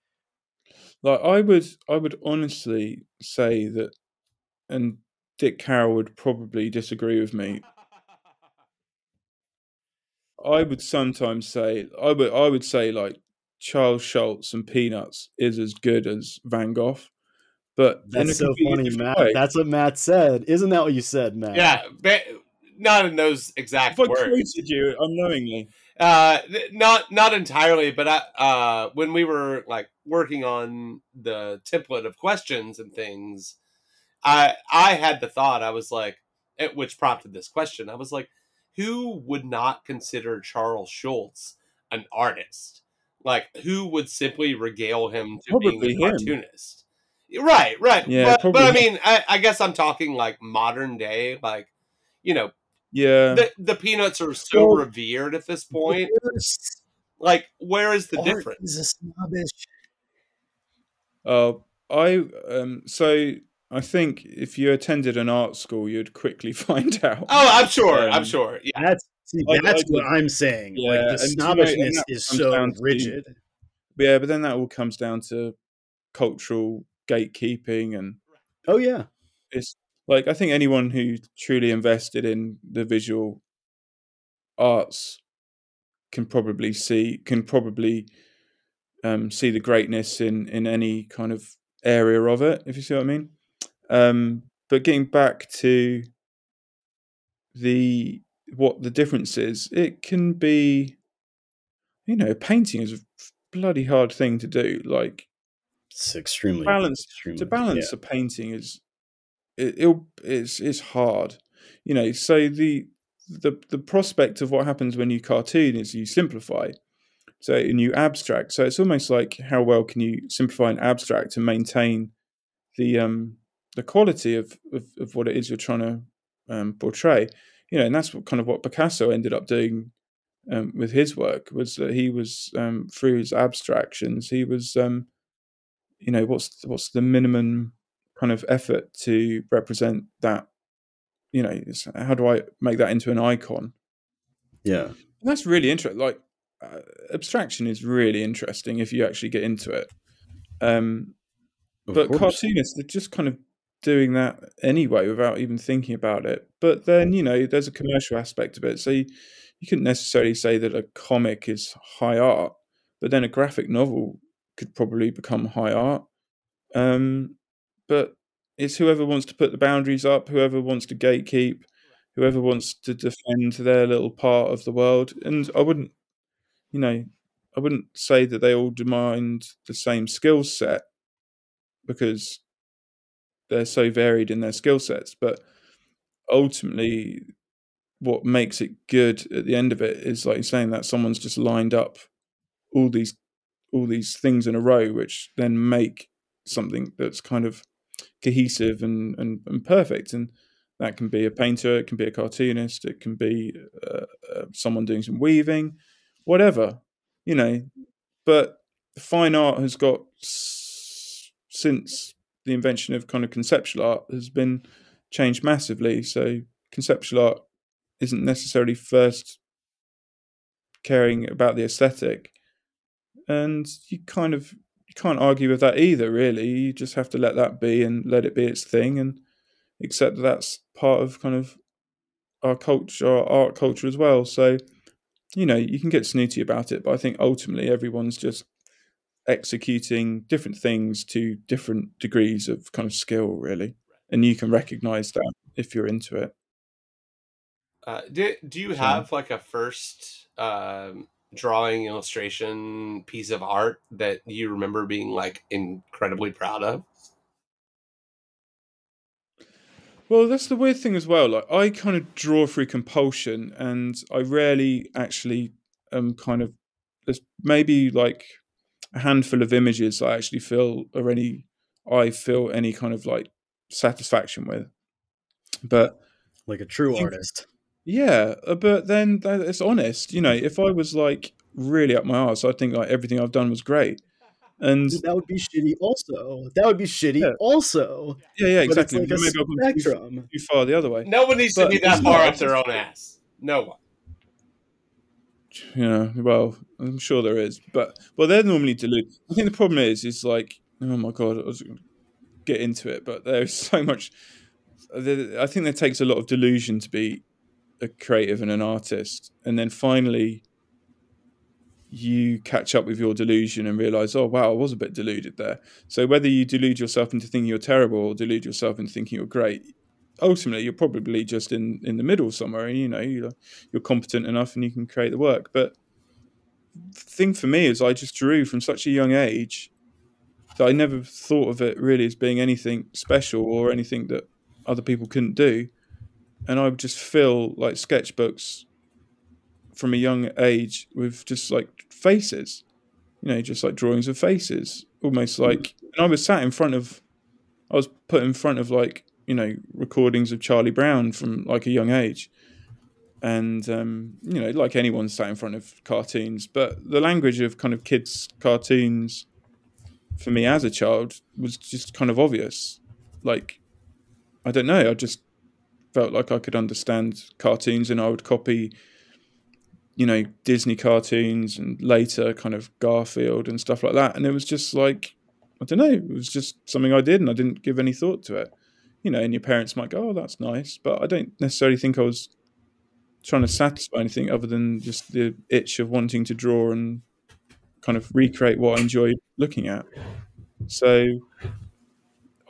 Like I would, I would honestly say that, and Dick Carroll would probably disagree with me. I would sometimes say, I would, I would say like Charles Schulz and Peanuts is as good as Van Gogh, but That's so funny, Matt. way. That's what Matt said. Isn't that what you said, Matt? Yeah, ba- not in those exact If I words. quoted you unknowingly, Uh, not not entirely, but I, uh, when we were like working on the template of questions and things, I I had the thought I was like, it, which prompted this question. I was like, who would not consider Charles Schulz an artist? Like, who would simply regale him to being Probably a him. cartoonist? Right, right. Yeah, but, but I mean, I, I guess I'm talking like modern day, like you know, yeah. the the peanuts are so Well, revered at this point. Like, where is the Art difference? is a snobbish. Oh, I um. So I think if you attended an art school, you'd quickly find out. Oh, I'm sure. I'm Um, sure. Yeah. That's see, that's I what I'm saying. Yeah, like the do you know- snobbishness is so down to- rigid. Yeah, but then that all comes down to cultural gatekeeping, and Oh yeah. it's like I think anyone who truly invested in the visual arts can probably see can probably um, see the greatness in in any kind of area of it, if you see what I mean. Um, but getting back to the what the difference is, it can be, you know, painting is a bloody hard thing to do. Like It's extremely balance extremely, to balance a painting is it, it'll it's it's hard. You know so the the the prospect of what happens when you cartoon is you simplify. So and you abstract. So it's almost like how well can you simplify and abstract and maintain the um the quality of of, of what it is you're trying to um, portray? You know and that's what kind of what picasso ended up doing um, with his work was that he was um, through his abstractions he was um, you know what's what's the minimum kind of effort to represent that? You know how do i make that into an icon? Yeah. and that's really interesting like uh, abstraction is really interesting if you actually get into it. Um Of but course. cartoonists are just kind of doing that anyway without even thinking about it. But then you know there's a commercial aspect of it. So you, you couldn't necessarily say that a comic is high art but then a graphic novel could probably become high art. Um but it's whoever wants to put the boundaries up whoever wants to gatekeep whoever wants to defend their little part of the world. And i wouldn't you know i wouldn't say that they all demand the same skill set because they're so varied in their skill sets. But ultimately what makes it good at the end of it is like you're saying that someone's just lined up all these all these things in a row which then make something that's kind of cohesive and and, and perfect. And that can be a painter it can be a cartoonist it can be uh, uh, someone doing some weaving whatever you know. But fine art has got since the invention of kind of conceptual art has been changed massively. So conceptual art isn't necessarily first caring about the aesthetic, and you kind of you can't argue with that either. Really, you just have to let that be and let it be its thing, and accept that that's part of kind of our culture, our art culture as well. So, you know, you can get snooty about it, but I think ultimately everyone's just executing different things to different degrees of kind of skill, really, and you can recognize that if you're into it. Uh, do Do you have like a first um, drawing illustration piece of art that you remember being like incredibly proud of? Well, that's the weird thing as well. Like I kind of draw through compulsion, and I rarely actually um kind of there's maybe like a handful of images I actually feel or any I feel any kind of like satisfaction with. But like a true think- artist. Yeah, uh, but then it's honest. You know, if I was like really up my arse, I think like everything I've done was great. And That would be shitty. Also, that would be shitty. Yeah. Also, yeah, yeah, But it's exactly. like But a maybe I've gone too, spectrum. too far the other way. No one needs to But be that it's far up their own ass. No one. you know well i'm sure there is but well they're normally deluded i think the problem is is like oh my god i was gonna get into it but there's so much i think there takes a lot of delusion to be a creative and an artist. And then finally you catch up with your delusion and realize oh wow i was a bit deluded there. So whether you delude yourself into thinking you're terrible or delude yourself into thinking you're great ultimately you're probably just in in the middle somewhere and you know you're, you're competent enough and you can create the work. But the thing for me is i just drew from such a young age that i never thought of it really as being anything special or anything that other people couldn't do and i would just fill like sketchbooks from a young age with just like faces you know just like drawings of faces almost like and i was sat in front of i was put in front of like you know recordings of charlie brown from like a young age. And um, you know like anyone sat in front of cartoons but the language of kind of kids cartoons for me as a child was just kind of obvious. Like i don't know i just felt like i could understand cartoons and i would copy you know disney cartoons and later kind of garfield and stuff like that and it was just like i don't know it was just something i did and i didn't give any thought to it you know and your parents might go oh that's nice but i don't necessarily think i was trying to satisfy anything other than just the itch of wanting to draw and kind of recreate what I enjoyed looking at. So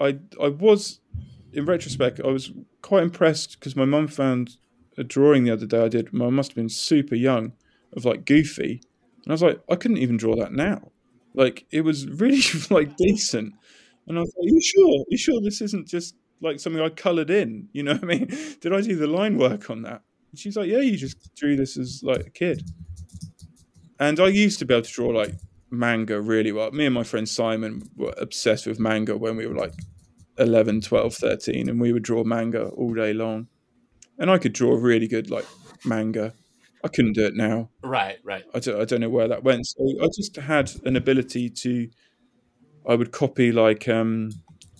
I I was in retrospect I was quite impressed because my mum found a drawing the other day I did. I must have been super young of like Goofy, and I was like I couldn't even draw that now. Like it was really like decent, and I was like, "Are you sure? Are you sure this isn't just like something I coloured in? You know what I mean? Did I do the line work on that?" And she's like, "Yeah, you just drew this as like a kid." And I used to be able to draw like manga really well. Me and my friend Simon were obsessed with manga when we were like 11, 12, 13, and we would draw manga all day long. And I could draw really good like manga. I couldn't do it now. Right, right. I don't, I don't know where that went. So I just had an ability to, I would copy like um,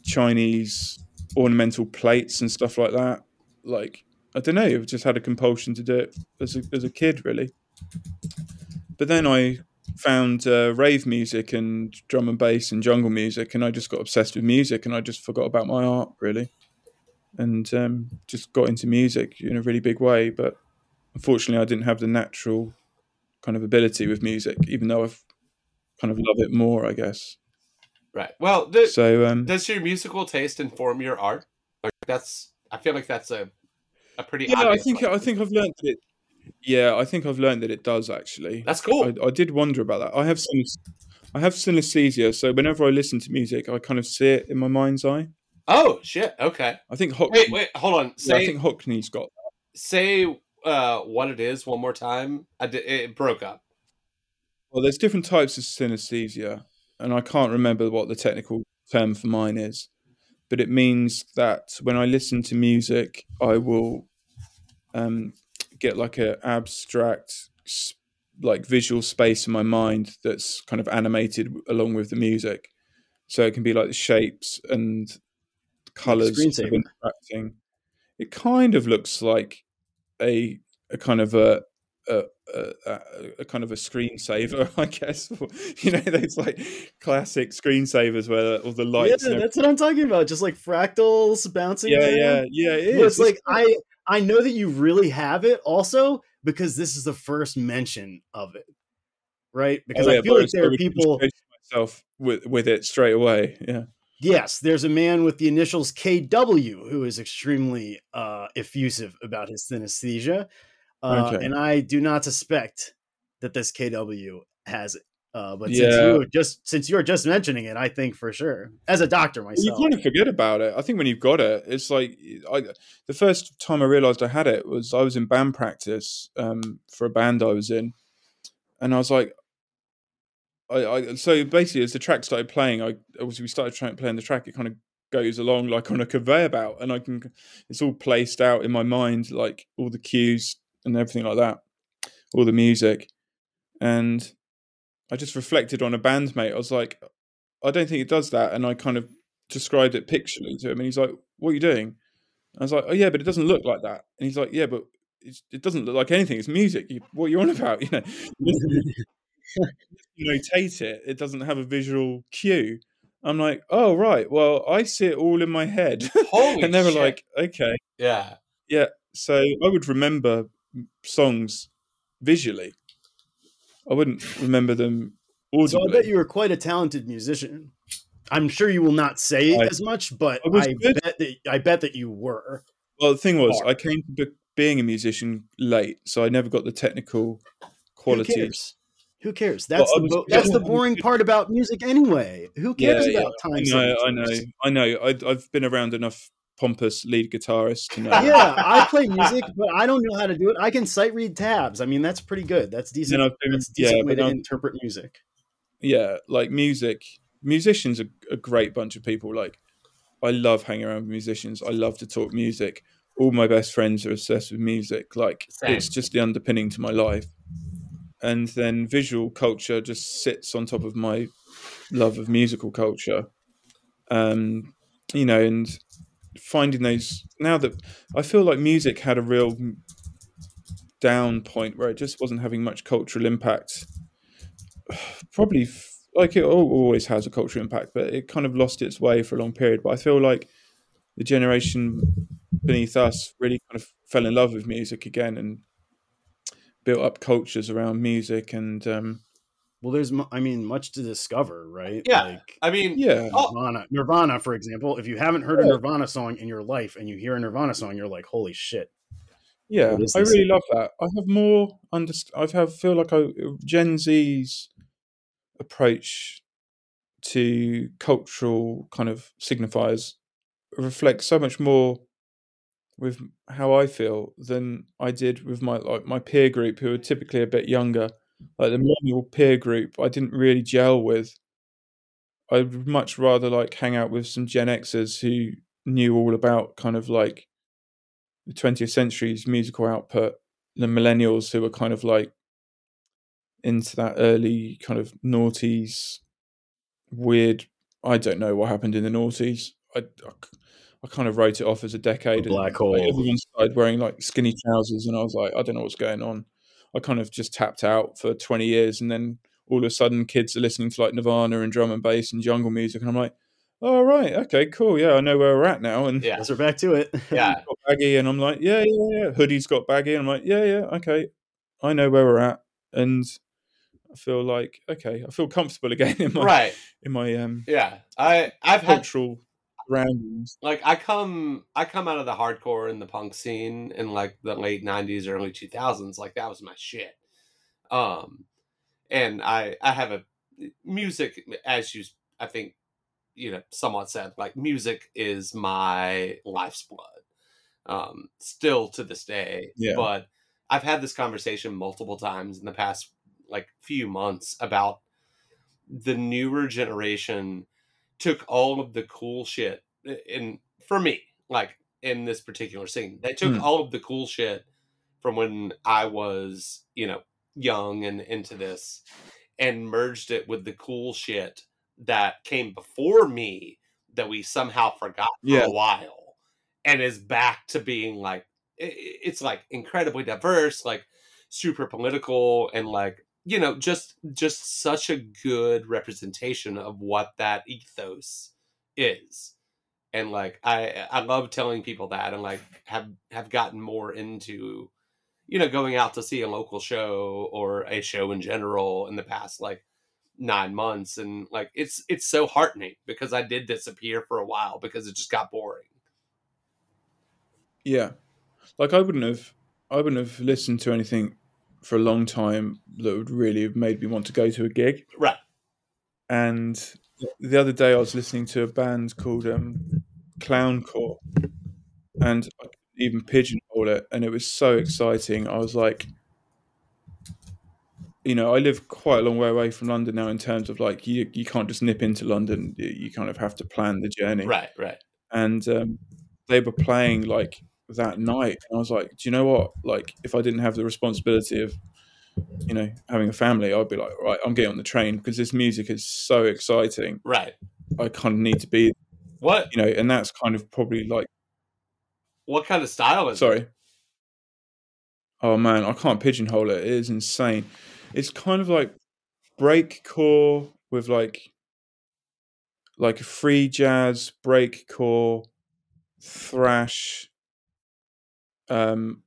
Chinese ornamental plates and stuff like that. Like, I don't know, I just had a compulsion to do it as a, as a kid, really. But then I found uh, rave music and drum and bass and jungle music, and I just got obsessed with music and I just forgot about my art, really. And um, just got into music in a really big way. But unfortunately, I didn't have the natural kind of ability with music, even though I've kind of love it more, I guess. Right. Well, the, So um, does your musical taste inform your art? Like that's I feel like that's a a pretty yeah, I think one. I think I've learned it. Yeah, I think I've learned that it does actually. that's cool. I, I did wonder about that. I have synes- I have synesthesia, so whenever I listen to music, I kind of see it in my mind's eye. oh shit. Okay. I think Hockney, Wait, wait, hold on. yeah, Say I think Hockney's got. say uh what it is one more time. I did, it broke up. Well, there's different types of synesthesia, and I can't remember what the technical term for mine is, but it means that when I listen to music, I will um, get like a abstract, like visual space in my mind that's kind of animated along with the music. So it can be like the shapes and colors interacting. It kind of looks like a a kind of a, a a, a, kind of a screensaver, I guess. you know, those like classic screensavers where all the lights. Yeah, that's what I'm talking about. Just like fractals bouncing. Yeah, around. yeah, yeah. It is. it's like I I know that you really have it also because this is the first mention of it, right? Because Oh, I feel like there are people. myself with with it straight away. Yeah. Yes, there's a man with the initials KW who is extremely uh, effusive about his synesthesia, uh, Okay. and I do not suspect that this KW has it. Uh, but since you were just since you were just mentioning it, I think for sure, as a doctor Well, you kind of forget about it. I think when you've got it, it's like I, the first time I realized I had it was I was in band practice um, for a band I was in, and I was like, I, I so basically as the track started playing, I obviously we started trying playing the track. It kind of goes along like on a conveyor belt, and I can it's all placed out in my mind, like all the cues and everything like that, all the music, and I just reflected on a bandmate. I was like, I don't think it does that, and I kind of described it picturally to him, and he's like, "What are you doing?" I was like, "Oh yeah, but it doesn't look like that." And he's like, "Yeah, but it's, it doesn't look like anything. It's music. You, what are you on about? You know, you notate it. It doesn't have a visual cue." I'm like, "Oh right. Well, I see it all in my head." Holy and they were shit. like, "Okay." Yeah, yeah. So I would remember songs visually. I wouldn't remember them audibly. so I bet you were quite a talented musician. I'm sure you will not say I- as much, but I I bet that I bet that you were. Well, the thing was, Hard. I came to be- being a musician late, so I never got the technical Who qualities. cares? Who cares? That's I the bo- that's the boring part about music anyway. Who cares Yeah, about time I know, I know. I know. I've been around enough pompous lead guitarist. to know. Yeah, I play music, but I don't know how to do it. I can sight read tabs. I mean, that's pretty good. That's decent. Then I've been, That's decent yeah, way but to I'm- interpret music. yeah, like music. Musicians are a great bunch of people. Like, I love hanging around with musicians. I love to talk music. All my best friends are obsessed with music. Like, Same. it's just the underpinning to my life. And then visual culture just sits on top of my love of musical culture. Um, you know, and finding those now that I feel like music had a real down point where it just wasn't having much cultural impact. Probably like it always has a cultural impact, but it kind of lost its way for a long period. But I feel like the generation beneath us really kind of fell in love with music again and built up cultures around music and um, Well, there's, I mean, much to discover, right? Yeah. Like I mean, yeah, Oh. Nirvana, Nirvana, for example. If you haven't heard a Nirvana song in your life and you hear a Nirvana song, you're like, holy shit. yeah. I really love that. I have more underst- I have feel like I Gen Z's approach to cultural kind of signifiers reflects so much more with how I feel than I did with my like my peer group who are typically a bit younger. Like the millennial peer group, I didn't really gel with. I'd much rather like hang out with some Gen Xers who knew all about kind of like the 20th century's musical output than millennials who were kind of like into that early kind of noughties weird I don't know what happened in the noughties. I, I, I kind of wrote it off as a decade. The black and, hole. Like, everyone started wearing like skinny trousers, and I was like, I don't know what's going on. I kind of just tapped out for 20 years, and then all of a sudden, kids are listening to like Nirvana and drum and bass and jungle music, and I'm like, oh, right, okay, cool. Yeah, I know where we're at now. And yeah, Guess we're back to it. yeah. got baggy, and I'm like, yeah, yeah, yeah. Hoodie's got baggy, and I'm like, yeah, yeah, okay. I know where we're at. And I feel like, okay, I feel comfortable again in my Right. in my um Yeah. I I've had cultural surroundings. like I come I come out of the hardcore and the punk scene in like the late '90s, early 2000s. Like that was my shit. Um, and I I have a music as you I think you know somewhat said like music is my life's blood. Um, still to this day. Yeah. But I've had this conversation multiple times in the past like few months about the newer generation took all of the cool shit in for me like in this particular scene they took Hmm. all of the cool shit from when i was you know young and into this and merged it with the cool shit that came before me that we somehow forgot for Yeah. a while and is back to being like it's like incredibly diverse like super political and like you know just just such a good representation of what that ethos is. And like i i love telling people that and like have have gotten more into you know going out to see a local show or a show in general in the past like nine months. And like it's it's so heartening because i did disappear for a while because it just got boring. Yeah, like I wouldn't have, I wouldn't have listened to anything for a long time that would really have made me want to go to a gig. right And the other day I was listening to a band called um, Clown Core, and I even pigeonhole it, and it was so exciting. I was like, you know, I live quite a long way away from London now. In terms of like, you you can't just nip into London. You, you kind of have to plan the journey. right right and um, they were playing like that night and i was like do you know what? Like if i didn't have the responsibility of you know having a family i'd be like right i'm getting on the train because this music is so exciting. Right. I kind of need to be what you know and that's kind of probably like what kind of style is it? sorry. Oh man i can't pigeonhole it. It is insane. It's kind of like breakcore with like like free jazz breakcore thrash um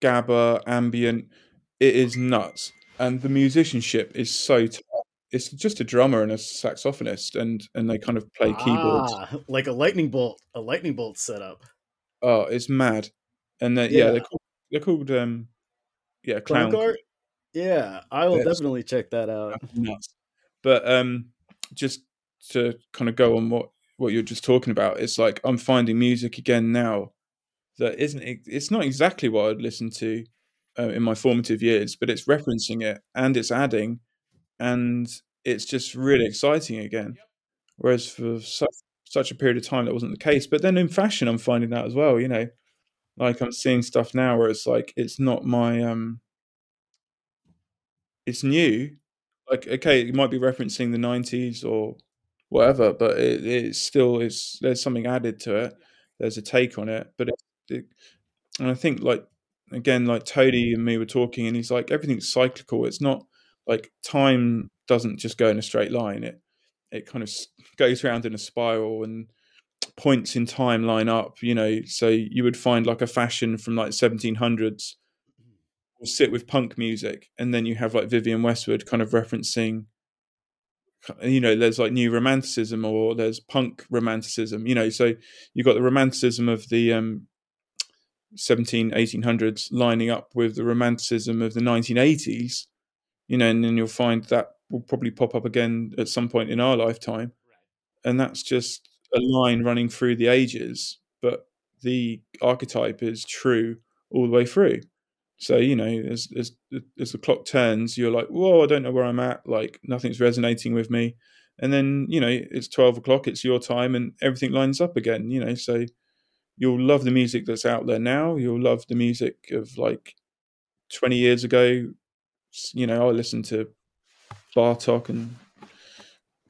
gabba ambient it is nuts and the musicianship is so tough. it's just a drummer and a saxophonist and and they kind of play keyboards Ah, like a lightning bolt, a lightning bolt setup. oh it's mad and they, yeah. Yeah. they're called they're called um yeah Clown Cart? Yeah, I will definitely check that out. nuts. But um, just to kind of go on what what you're just talking about, it's like I'm finding music again now that isn't. It's not exactly what I'd listen to uh, in my formative years, but it's referencing it and it's adding, and it's just really exciting again. Whereas for such such a period of time that wasn't the case. But then in fashion, I'm finding that as well. You know, like I'm seeing stuff now where it's like it's not my um, it's new, like okay it might be referencing the 90s or whatever but it, it still is there's something added to it there's a take on it but it, it and i think like again like Toady and me were talking and he's like everything's cyclical. It's not like time doesn't just go in a straight line. It it kind of goes around in a spiral and points in time line up you know? So you would find like a fashion from like 1700s will sit with punk music and then you have like Vivienne Westwood kind of referencing you know there's like new romanticism or there's punk romanticism you know? So you've got the romanticism of the um 17 1800s lining up with the romanticism of the 1980s you know and then you'll find that will probably pop up again at some point in our lifetime. And that's just a line running through the ages but the archetype is true all the way through. So you know as as as the clock turns you're like whoa i don't know where i'm at like nothing's resonating with me. And then you know it's 12 o'clock it's your time and everything lines up again you know so you'll love the music that's out there now. You'll love the music of like 20 years ago. You know i listened to bartok and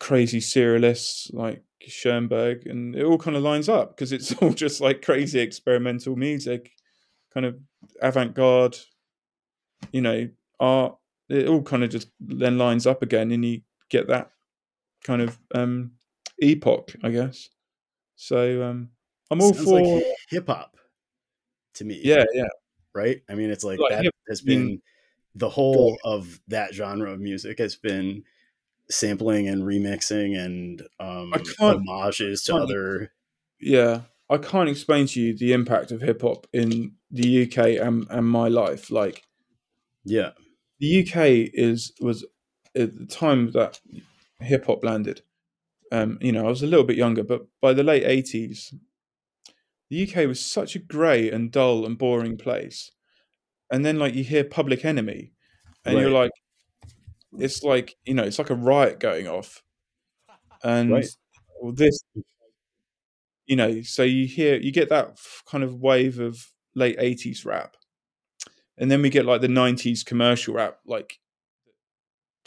crazy serialists like schoenberg and it all kind of lines up because it's all just like crazy experimental music kind of avant-garde you know art. It all kind of just then lines up again and you get that kind of um epoch i guess. So um i'm all Sounds for like hip hop to me. yeah yeah right? I mean, it's like, Like that hip- has mean- been the whole of that genre of music has been sampling and remixing and um, homages to other. yeah i can't explain to you the impact of hip-hop in the uk and, and my life like Yeah, the uk is was at the time that hip-hop landed um you know i was a little bit younger but by the late 80s the uk was such a grey and dull and boring place. And then like you hear public enemy and you're like it's like you know it's like a riot going off. And Right. well, this you know so you hear you get that kind of wave of late 80s rap. And then we get like the 90s commercial rap like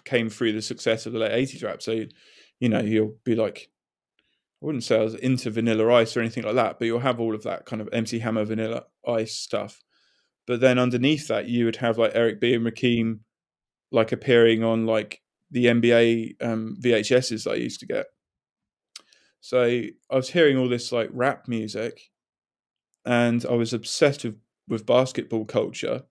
came through the success of the late 80s rap. So you know you'll be like i wouldn't say i was into vanilla ice or anything like that but you'll have all of that kind of mc hammer vanilla ice stuff but then underneath that you would have like Eric B and Rakim like appearing on like the NBA um, VHSs I used to get. So I was hearing all this like rap music, and I was obsessed with, with basketball culture,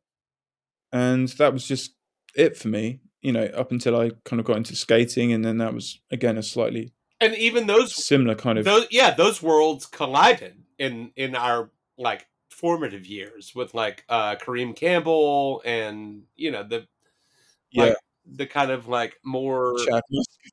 and that was just it for me. You know, up until I kind of got into skating, and then that was again a slightly and even those similar kind of those yeah those worlds collided in in our like formative years with like uh Kareem Campbell and you know the yeah. like the kind of like more Chad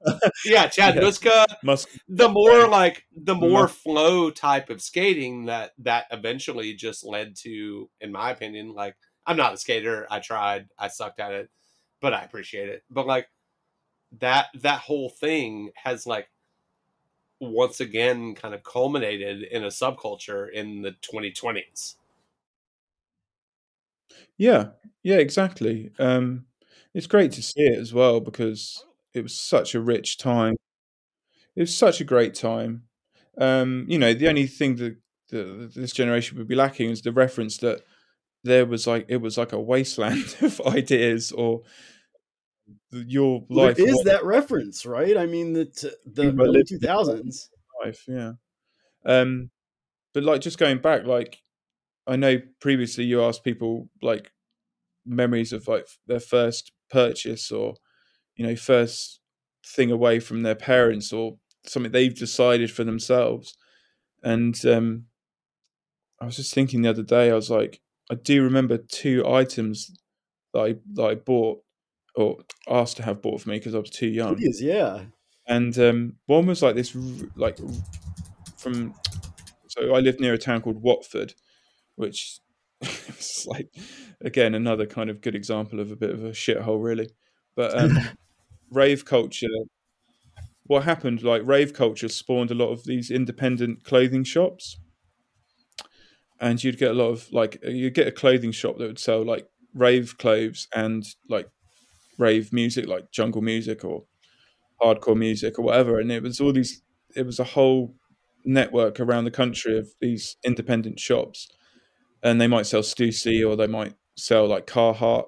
yeah Chad Yeah. Muska. Musk. the more like the more Musk. flow type of skating that that eventually just led to in my opinion like I'm not a skater. I tried. I sucked at it. But I appreciate it. But like that that whole thing has like once again kind of culminated in a subculture in the 2020s Yeah, yeah, exactly. Um, it's great to see it as well because it was such a rich time. It was such a great time. Um, you know, the only thing that, that this generation would be lacking is the reference that there was like it was like a wasteland of ideas or your life there is was that reference, right? I mean, the the two thousands. life, yeah. Um, but like just going back, like I know previously you asked people like memories of like their first purchase or you know first thing away from their parents or something they've decided for themselves and um i was just thinking the other day i was like i do remember two items that i that i bought or asked to have bought for me because i was too young Please, yeah. and um, one was like this, like from. So I lived near a town called Watford, which was like again another kind of good example of a bit of a shithole, really. But um, rave culture. What happened? Like rave culture spawned a lot of these independent clothing shops, and you'd get a lot of like you'd get a clothing shop that would sell like rave clothes and like rave music, like jungle music or hardcore music or whatever. And it was all these it was a whole network around the country of these independent shops. And they might sell Stussy or they might sell like Carhartt.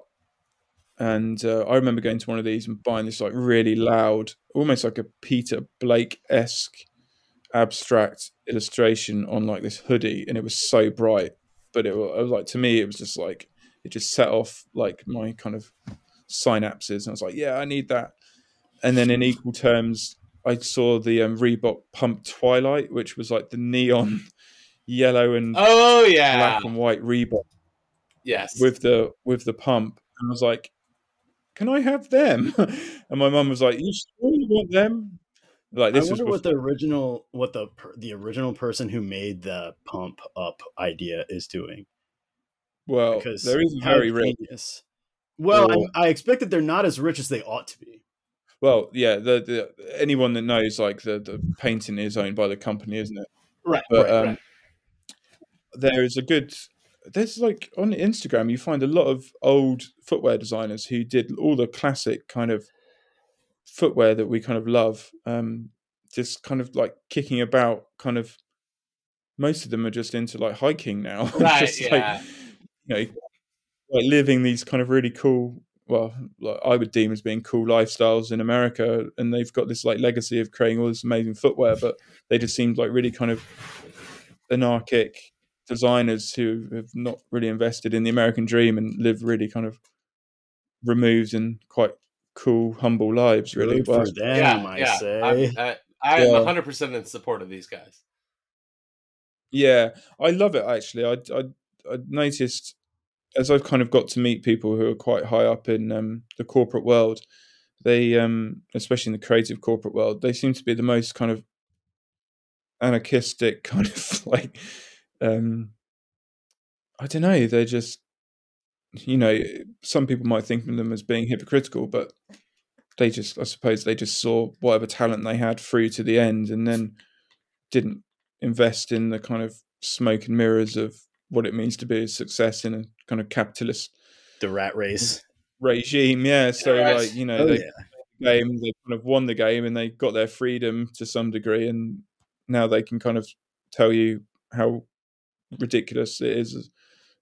And uh, I remember going to one of these and buying this like really loud almost like a Peter Blake-esque abstract illustration on like this hoodie. And it was so bright but it was, it was like to me it was just like it just set off like my kind of synapses and I was like yeah I need that and then in equal terms, I saw the um, Reebok Pump Twilight, which was like the neon yellow and oh yeah black and white Reebok yes with the with the pump, and I was like, "Can I have them?" and my mum was like, "You sure you want them?" Like this I wonder what the original, what the the original person who made the pump up idea is doing. well, Because there is a how very rich. genius. Well, Or- I, I expect that they're not as rich as they ought to be. Well, yeah, the, the anyone that knows like the the painting is owned by the company, isn't it? right But right, um, right. there is a good there's like on Instagram you find a lot of old footwear designers who did all the classic kind of footwear that we kind of love um just kind of like kicking about kind of most of them are just into like hiking now Right, just yeah. like you know like living these kind of really cool well like I would deem as being cool lifestyles in America and they've got this like legacy of creating all this amazing footwear but they just seemed like really kind of anarchic designers who have not really invested in the American dream and live really kind of removed and quite cool, humble lives. Really, Good Well, for them, yeah I yeah say. I'm, I, I am Yeah. 100% in support of these guys yeah, I love it. Actually, I, I I noticed as I've kind of got to meet people who are quite high up in um, the corporate world. They, um, especially in the creative corporate world, they seem to be the most kind of anarchistic kind of like um I don't know, they're just you know, some people might think of them as being hypocritical, but they just I suppose they just saw whatever talent they had through to the end and then didn't invest in the kind of smoke and mirrors of what it means to be a success in a kind of capitalist the rat race. regime. Yeah. So Right. like, you know, Oh they yeah. game. They kind of won the game and they got their freedom to some degree, and now they can kind of tell you how ridiculous it is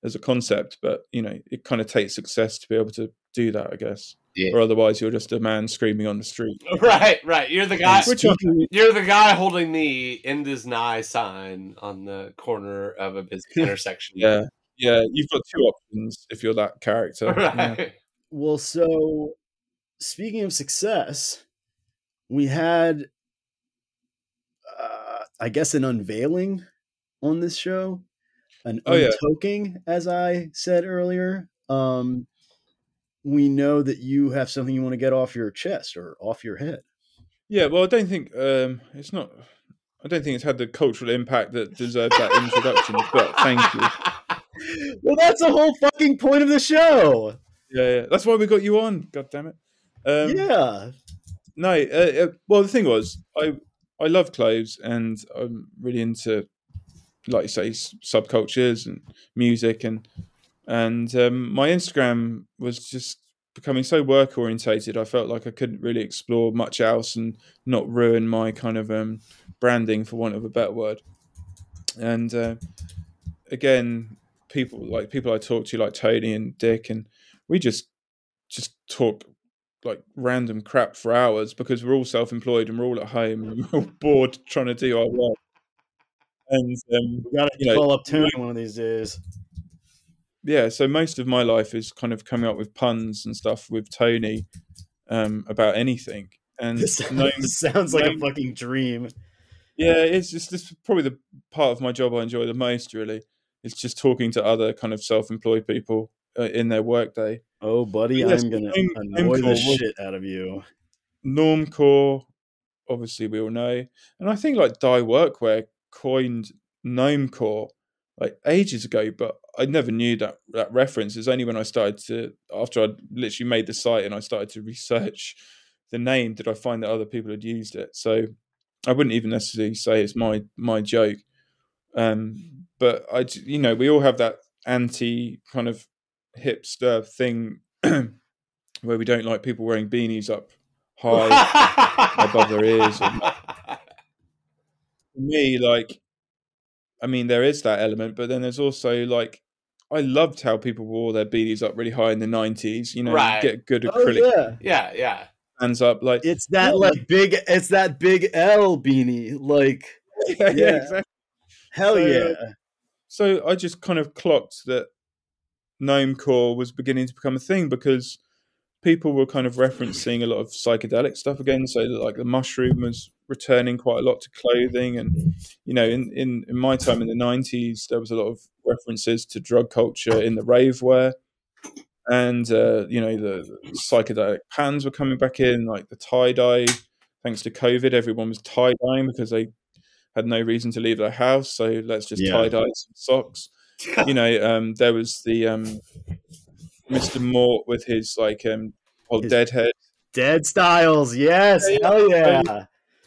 as a concept, but you know, it kind of takes success to be able to do that, I guess. Yeah. Or otherwise, you're just a man screaming on the street. Right, right. You're the guy. You're the guy holding the "End is nigh" sign on the corner of a busy intersection. yeah, yeah, you've got two options if you're that character. Yeah. Right. Well, so speaking of success, we had, uh, I guess, an unveiling on this show, an Oh, yeah. untoking, as I said earlier. Um, we know that you have something you want to get off your chest or off your head. Yeah, well, I don't think um, it's not. I don't think it's had the cultural impact that deserves that introduction. but thank you. Well, that's the whole fucking point of the show. Yeah, yeah, that's why we got you on. God damn it. Um, yeah. No, uh, uh, well, the thing was, I I love clothes, and I'm really into, like you say, subcultures and music, and and um, my Instagram was just becoming so work orientated. I felt like I couldn't really explore much else and not ruin my kind of um, branding, for want of a better word. And uh, again, people like people I talk to, like Tony and Dick, and we just just talk like random crap for hours because we're all self-employed and we're all at home and we're all bored trying to do our work. And um, We got to call up Tony one of these days. yeah, so most of my life is kind of coming up with puns and stuff with Tony um, about anything. And This sounds, no, sounds like a fucking dream. yeah, it's just this probably the part of my job I enjoy the most. Really, it's just talking to other kind of self-employed people uh, in their workday. Oh, buddy, Yes, I'm gonna annoy the shit out of you. Normcore, obviously we all know, and I think like Dye Workwear coined Gnomecore like ages ago, but I never knew that that reference. It's only when I started to after I literally made the site and I started to research the name did I find that other people had used it. So I wouldn't even necessarily say it's my my joke, um, but I j- you know we all have that anti kind of hipster thing where we don't like people wearing beanies up high above their ears and- for me, like, I mean, there is that element, but then there's also like, I loved how people wore their beanies up really high in the '90s. You know, you Right. get good Oh acrylic yeah, yeah, yeah. hands up, like, it's that Yeah. like big. It's that big L beanie. Like yeah, yeah. exactly. hell So- yeah. Uh, So I just kind of clocked that Gnomecore was beginning to become a thing because people were kind of referencing a lot of psychedelic stuff again. So like the mushroom was returning quite a lot to clothing, and you know, in in, in my time in the nineties, there was a lot of references to drug culture in the rave wear. And uh, you know the psychedelic pans were coming back in, like the tie dye. Thanks to COVID, everyone was tie dyeing because they had no reason to leave their house. So let's just Yeah. tie dye some socks you know, um, there was the um, Mr. Mort with his like um, old His- deadhead. Dead Styles, yes, Yeah, yeah. hell yeah.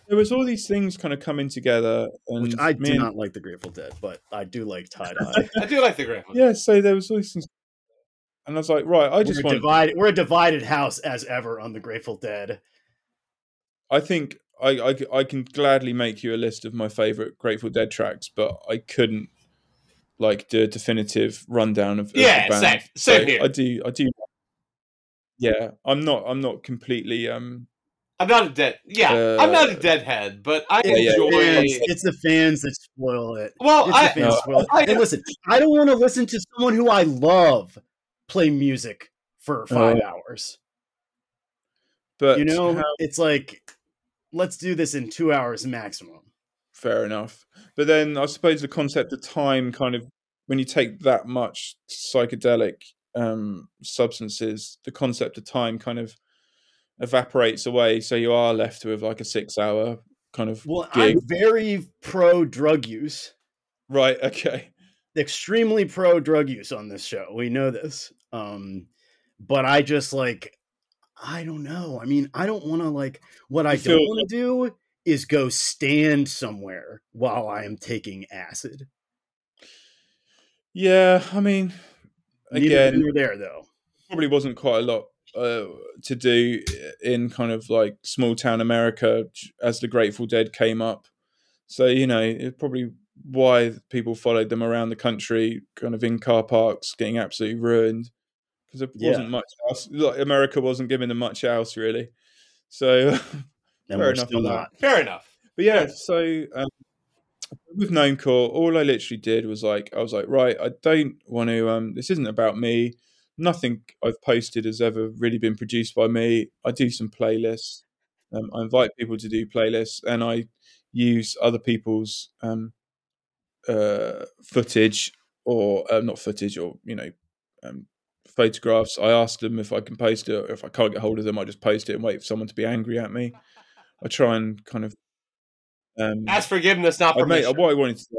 There was all these things kind of coming together, and Which I do and- not like the Grateful Dead, but I do like tie dye. I do like the Grandma. Yeah, so there was all these things, and I was like, right, I just we're, want. divided, we're a divided house as ever on the Grateful Dead. I think I, I I can gladly make you a list of my favorite Grateful Dead tracks, but I couldn't like do a definitive rundown of, of Yeah, the band. same- same So here. I do, I do. Yeah, I'm not. I'm not completely. Um, I'm not a dead. Yeah, I'm not a Uh, deadhead, but I Yeah, yeah. enjoy. Fans, it's the fans that spoil it. Well, It's I, the fans No, that spoil it. I- and listen, I don't want to listen to someone who I love play music for five Oh. hours. but You know, how- it's like, let's do this in two hours maximum. fair enough. But then I suppose the concept of time kind of when you take that much psychedelic um, substances, the concept of time kind of evaporates away. So you are left with like a six hour kind of Well, gig. I'm very pro drug use, Right. Okay. extremely pro drug use on this show. We know this. Um, but I just like, I don't know. I mean, I don't want to like, what I don't want to do is go stand somewhere while I am taking acid. Yeah. I mean, again, there, though. probably wasn't quite a lot uh, to do in kind of like small town America as the Grateful Dead came up. So you know, it probably why people followed them around the country, kind of in car parks, getting absolutely ruined because there Yeah. wasn't much else. Like America wasn't giving them much else really. So, Fair enough on that. Fair enough. but yeah, so um, with Gnomecore, all I literally did was like, I was like, right, I don't want to. Um, this isn't about me. Nothing I've posted has ever really been produced by me. I do some playlists. Um, I invite people to do playlists, and I use other people's um, uh, footage or uh, not footage or you know um, photographs. I ask them if I can post it. Or if I can't get hold of them, I just post it and wait for someone to be angry at me. I try and kind of um, That's forgiveness, not I made, permission. what I wanted to say.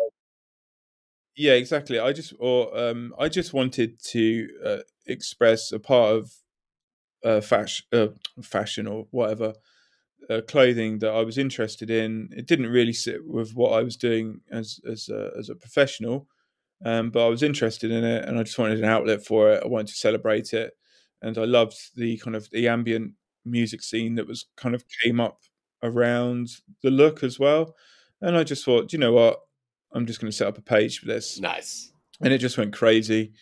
Yeah, exactly. I just or um, I just wanted to uh, express a part of uh, fashion, uh, fashion or whatever uh, clothing that I was interested in. It didn't really sit with what I was doing as as a, as a professional, um, but I was interested in it, and I just wanted an outlet for it. I wanted to celebrate it, and I loved the kind of the ambient music scene that was kind of came up around the look as well. And I just thought, "Do you know what, I'm just going to set up a page for this, nice. and it just went crazy.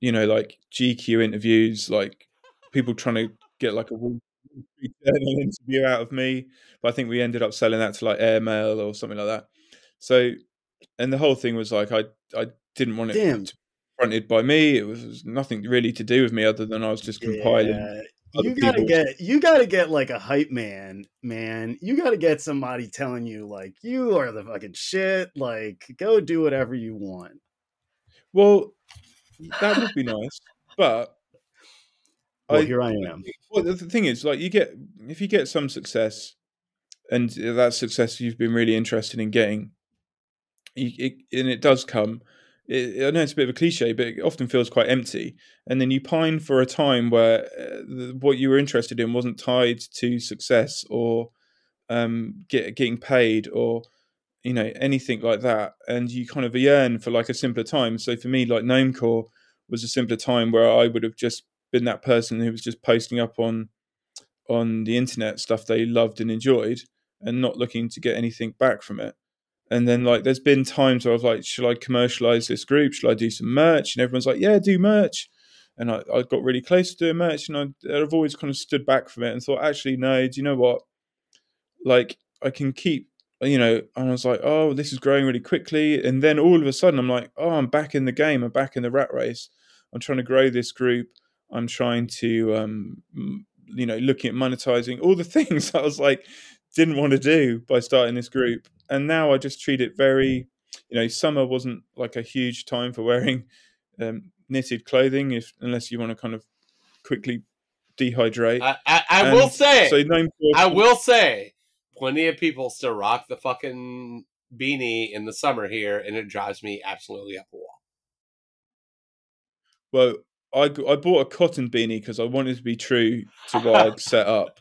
You know, like GQ interviews, like people trying to get like a Wall Street Journal interview out of me. But I think we ended up selling that to like Airmail or something like that. So, and the whole thing was like I I didn't want it Damn. fronted by me. It was, it was nothing really to do with me other than I was just compiling. Yeah. You gotta people's- get you gotta get like a hype man, man. You gotta get somebody telling you like you are the fucking shit. Like go do whatever you want. Well, that would be nice, but Well, I- here I am. Well, the thing is, like, you get if you get some success, and uh, that success you've been really interested in getting, it, and it does come. It, I know it's a bit of a cliche, but it often feels quite empty. And then you pine for a time where uh, the, what you were interested in wasn't tied to success or um, get, getting paid or you know anything like that, and you kind of yearn for like a simpler time. So for me, like Gnomecore was a simpler time where I would have just been that person who was just posting up on on the internet stuff they loved and enjoyed and not looking to get anything back from it. And then like there's been times where I was like, should I commercialize this group? Should I do some merch? And everyone's like, yeah, do merch. And I, I got really close to doing merch and I, I've always kind of stood back from it and thought, actually, no, do you know what? Like I can keep you know, and I was like, oh, this is growing really quickly. And then all of a sudden I'm like, oh, I'm back in the game. I'm back in the rat race. I'm trying to grow this group. I'm trying to, um, you know, looking at monetizing all the things I was like, didn't want to do by starting this group. And now I just treat it very, you know, summer wasn't like a huge time for wearing um, knitted clothing, if unless you want to kind of quickly dehydrate. I, I, I will say, so Corp- I will say, plenty of people still rock the fucking beanie in the summer here, and it drives me absolutely up a wall. Well, I I bought a cotton beanie because I wanted to be true to what I'd set up,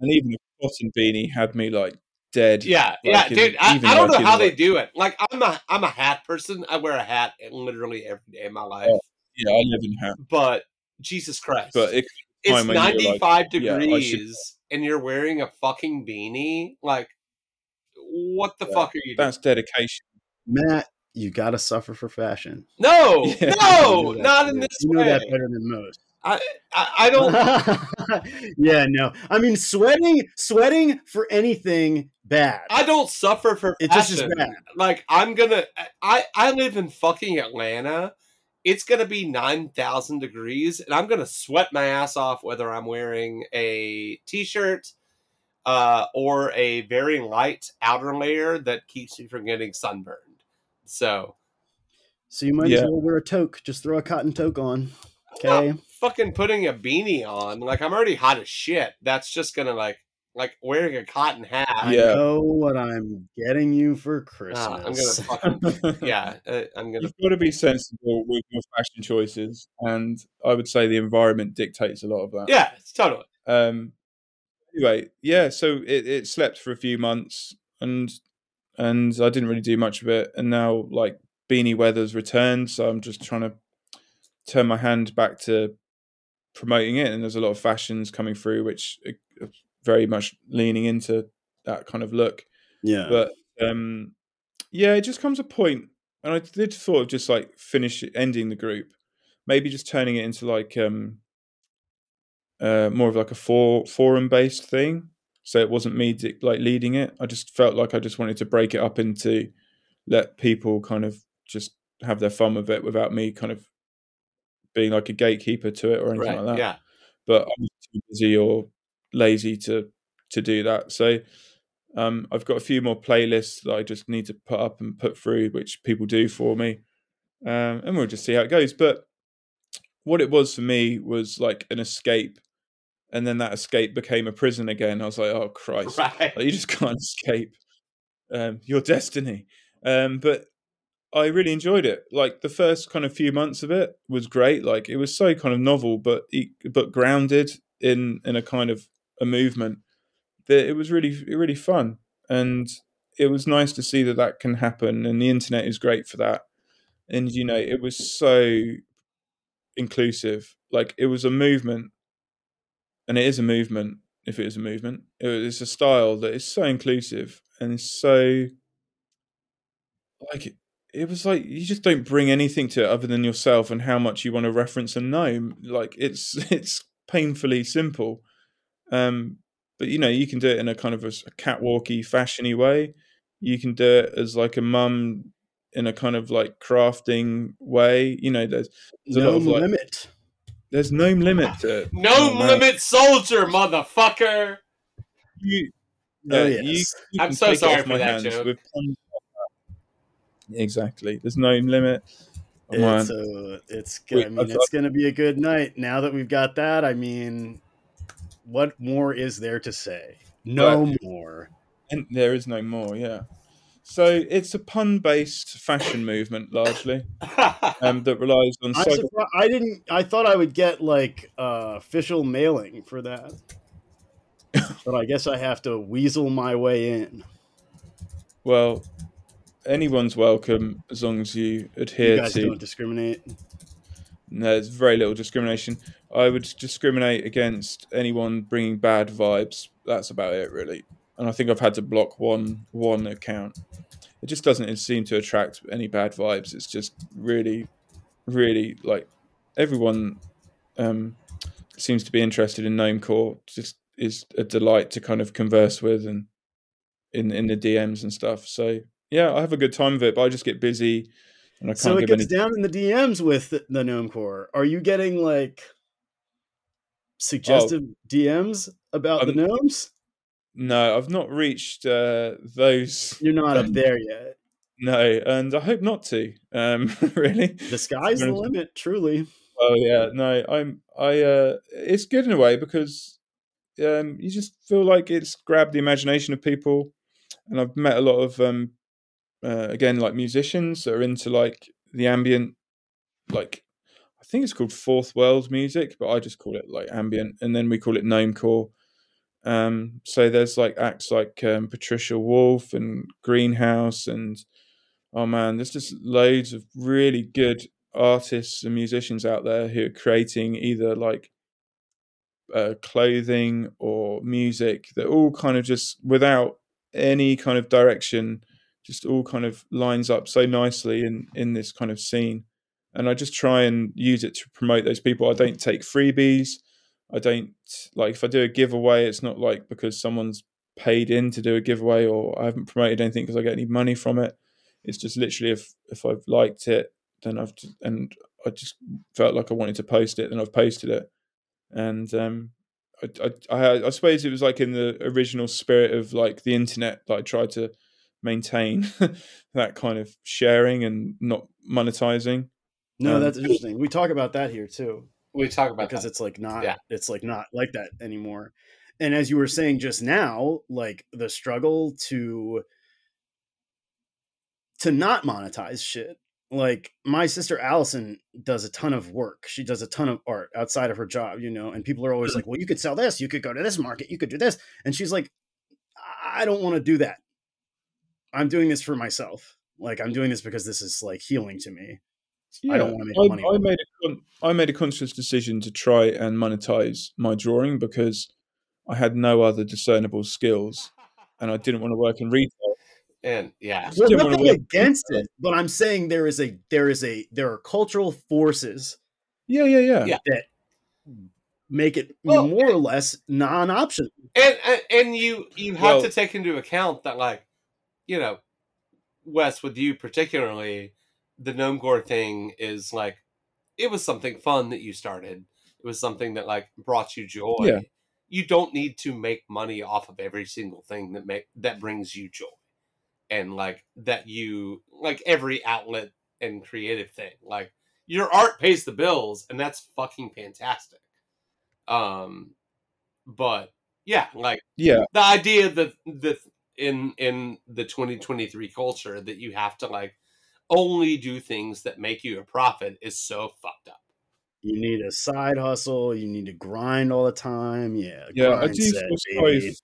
and even cotton beanie had me like dead. Yeah, Like, yeah, in- dude. I, even I don't like know in, how they like- do it. Like, I'm a I'm a hat person. I wear a hat literally every day of my life. Oh, Yeah, I live in hat, But Jesus Christ, but it, it's time when you're like, 95 yeah, degrees, should- and you're wearing a fucking beanie. Like, what the Yeah, fuck are you doing? that's dedication. Matt, you gotta suffer for fashion. No, Yeah. no, You know that- not in this you know that better than most. I, I, I don't. yeah, no. I mean, sweating, sweating for anything bad. I don't suffer for It just is fashion. bad. Like I'm gonna. I I live in fucking Atlanta. It's gonna be nine thousand degrees, and I'm gonna sweat my ass off whether I'm wearing a t-shirt, uh, or a very light outer layer that keeps me from getting sunburned. So so you might Yeah. as well wear a toque. Just throw a cotton toque on. I'm not Okay. Fucking putting a beanie on. Like I'm already hot as shit. That's just gonna like like wearing a cotton hat. I Yeah. know what I'm getting you for Ah, I'm Christmas. gonna fucking yeah. uh, I'm gonna You've got to be sensible with your fashion choices, and I would say the environment dictates a lot of that. yeah. It's totally. Um. Anyway, yeah. So it, it slept for a few months, and and I didn't really do much of it. And now, like beanie weather's returned, so I'm just trying to turn my hand back to promoting it. And there's a lot of fashions coming through, which are very much leaning into that kind of look. yeah. But um, yeah, it just comes a point, and I did thought of just like finish ending the group, maybe just turning it into like um, uh, more of like a for, forum based thing. So it wasn't me like leading it. I just felt like I just wanted to break it up into let people kind of just have their fun with it without me kind of being like a gatekeeper to it or anything Right. like that. Yeah. But I'm too busy or lazy to to do that. So um, I've got a few more playlists that I just need to put up and put through, which people do for me, um, and we'll just see how it goes. But what it was for me was like an escape, and then that escape became a prison again. I was like, oh Christ, Right. like, you just can't escape um, your destiny. Um, but I really enjoyed it. Like the first kind of few months of it was great. Like it was so kind of novel, but but grounded in in a kind of a movement that it was really really fun, and it was nice to see that that can happen. And the internet is great for that. And you know, it was so inclusive. Like it was a movement, and it is a movement. If it is a movement, it is a style that is so inclusive and so like it, it was like you just don't bring anything to it other than yourself and how much you want to reference and know. Like it's it's painfully simple. Um, but you know you can do it in a kind of a catwalky, fashiony way. You can do it as like a mum in a kind of like crafting way. You know, there's there's a lot No of like limit. there's no limit to it. No Oh, limit soldier, motherfucker. You, Oh, yeah, you- yes. you I'm so sorry for that hands joke. with puns like that. Exactly. There's no limit. Man. It's uh, it's I mean it's gonna be a good night. Now that we've got that, I mean, what more is there to say? No more. And there is no more, yeah. So it's a pun-based fashion movement largely, um, that relies on surprised. I didn't. I thought I would get like uh, official mailing for that, but I guess I have to weasel my way in. well, anyone's welcome as long as you You adhere guys to. don't discriminate. No, there's very little discrimination. I would discriminate against anyone bringing bad vibes. That's about it, really. And I think I've had to block one one account. It just doesn't seem to attract any bad vibes. It's just really, really like everyone um, seems to be interested in Gnomecore. Just is a delight to kind of converse with and in in the DMs and stuff. So yeah, I have a good time of it, but I just get busy and I can't So it gets any. down in the DMs with the, the Gnome Core. Are you getting like suggestive DMs about the Um, gnomes? No, I've not reached uh, those. You're not up um, there yet. No, and I hope not to. Um, really. The sky's the limit, truly. Oh yeah, no, I'm. I. Uh, it's good in a way because um, you just feel like it's grabbed the imagination of people, and I've met a lot of um, uh, again like musicians that are into like the ambient, like I think it's called fourth world music, but I just call it like ambient, and then we call it gnomecore. Um, so there's like acts like um, Patricia Wolf and Greenhouse, and oh man, there's just loads of really good artists and musicians out there who are creating either like uh, clothing or music that all kind of just without any kind of direction just all kind of lines up so nicely in in this kind of scene. And i just try and use it to promote those people. I don't take freebies. I don't like if i do a giveaway it's not like because someone's paid in to do a giveaway or i haven't promoted anything because i get any money from it. It's just literally if if i've liked it then i've just, and i just felt like i wanted to post it then i've posted it. And um I, I, I, I suppose it was like in the original spirit of like the internet that I tried to maintain that kind of sharing and not monetizing. No, Um, that's interesting. We talk about that here too. we talk about because that. it's like not Yeah. it's like not like that anymore and as you were saying just now like the struggle to to not monetize shit like my sister allison does a ton of work she does a ton of art outside of her job you know and people are always like well you could sell this you could go to this market you could do this and she's like i don't want to do that i'm doing this for myself like i'm doing this because this is like healing to me I don't wanna make I, money I made a con- I made a conscious decision to try and monetize my drawing because I had no other discernible skills, and I didn't want to work in retail. And yeah, Well, Didn't nothing against it, but I'm saying there is a there is a there are cultural forces Yeah, yeah, yeah. Yeah. that make it Well, more or less non-optional. and and, and you you have Well- to take into account that like you know wes with you particularly the gnomecore thing is like it was something fun that you started. It was something that like brought you joy. Yeah. you don't need to make money off of every single thing that make that brings you joy and like that you like every outlet and creative thing. Like your art pays the bills and that's fucking fantastic. Um but yeah like Yeah, the idea that that in in the 2023 culture that you have to like only do things that make you a profit is so fucked up. You need a side hustle. You need to grind all the time. Yeah, yeah. I do set, feel sorry. baby. f-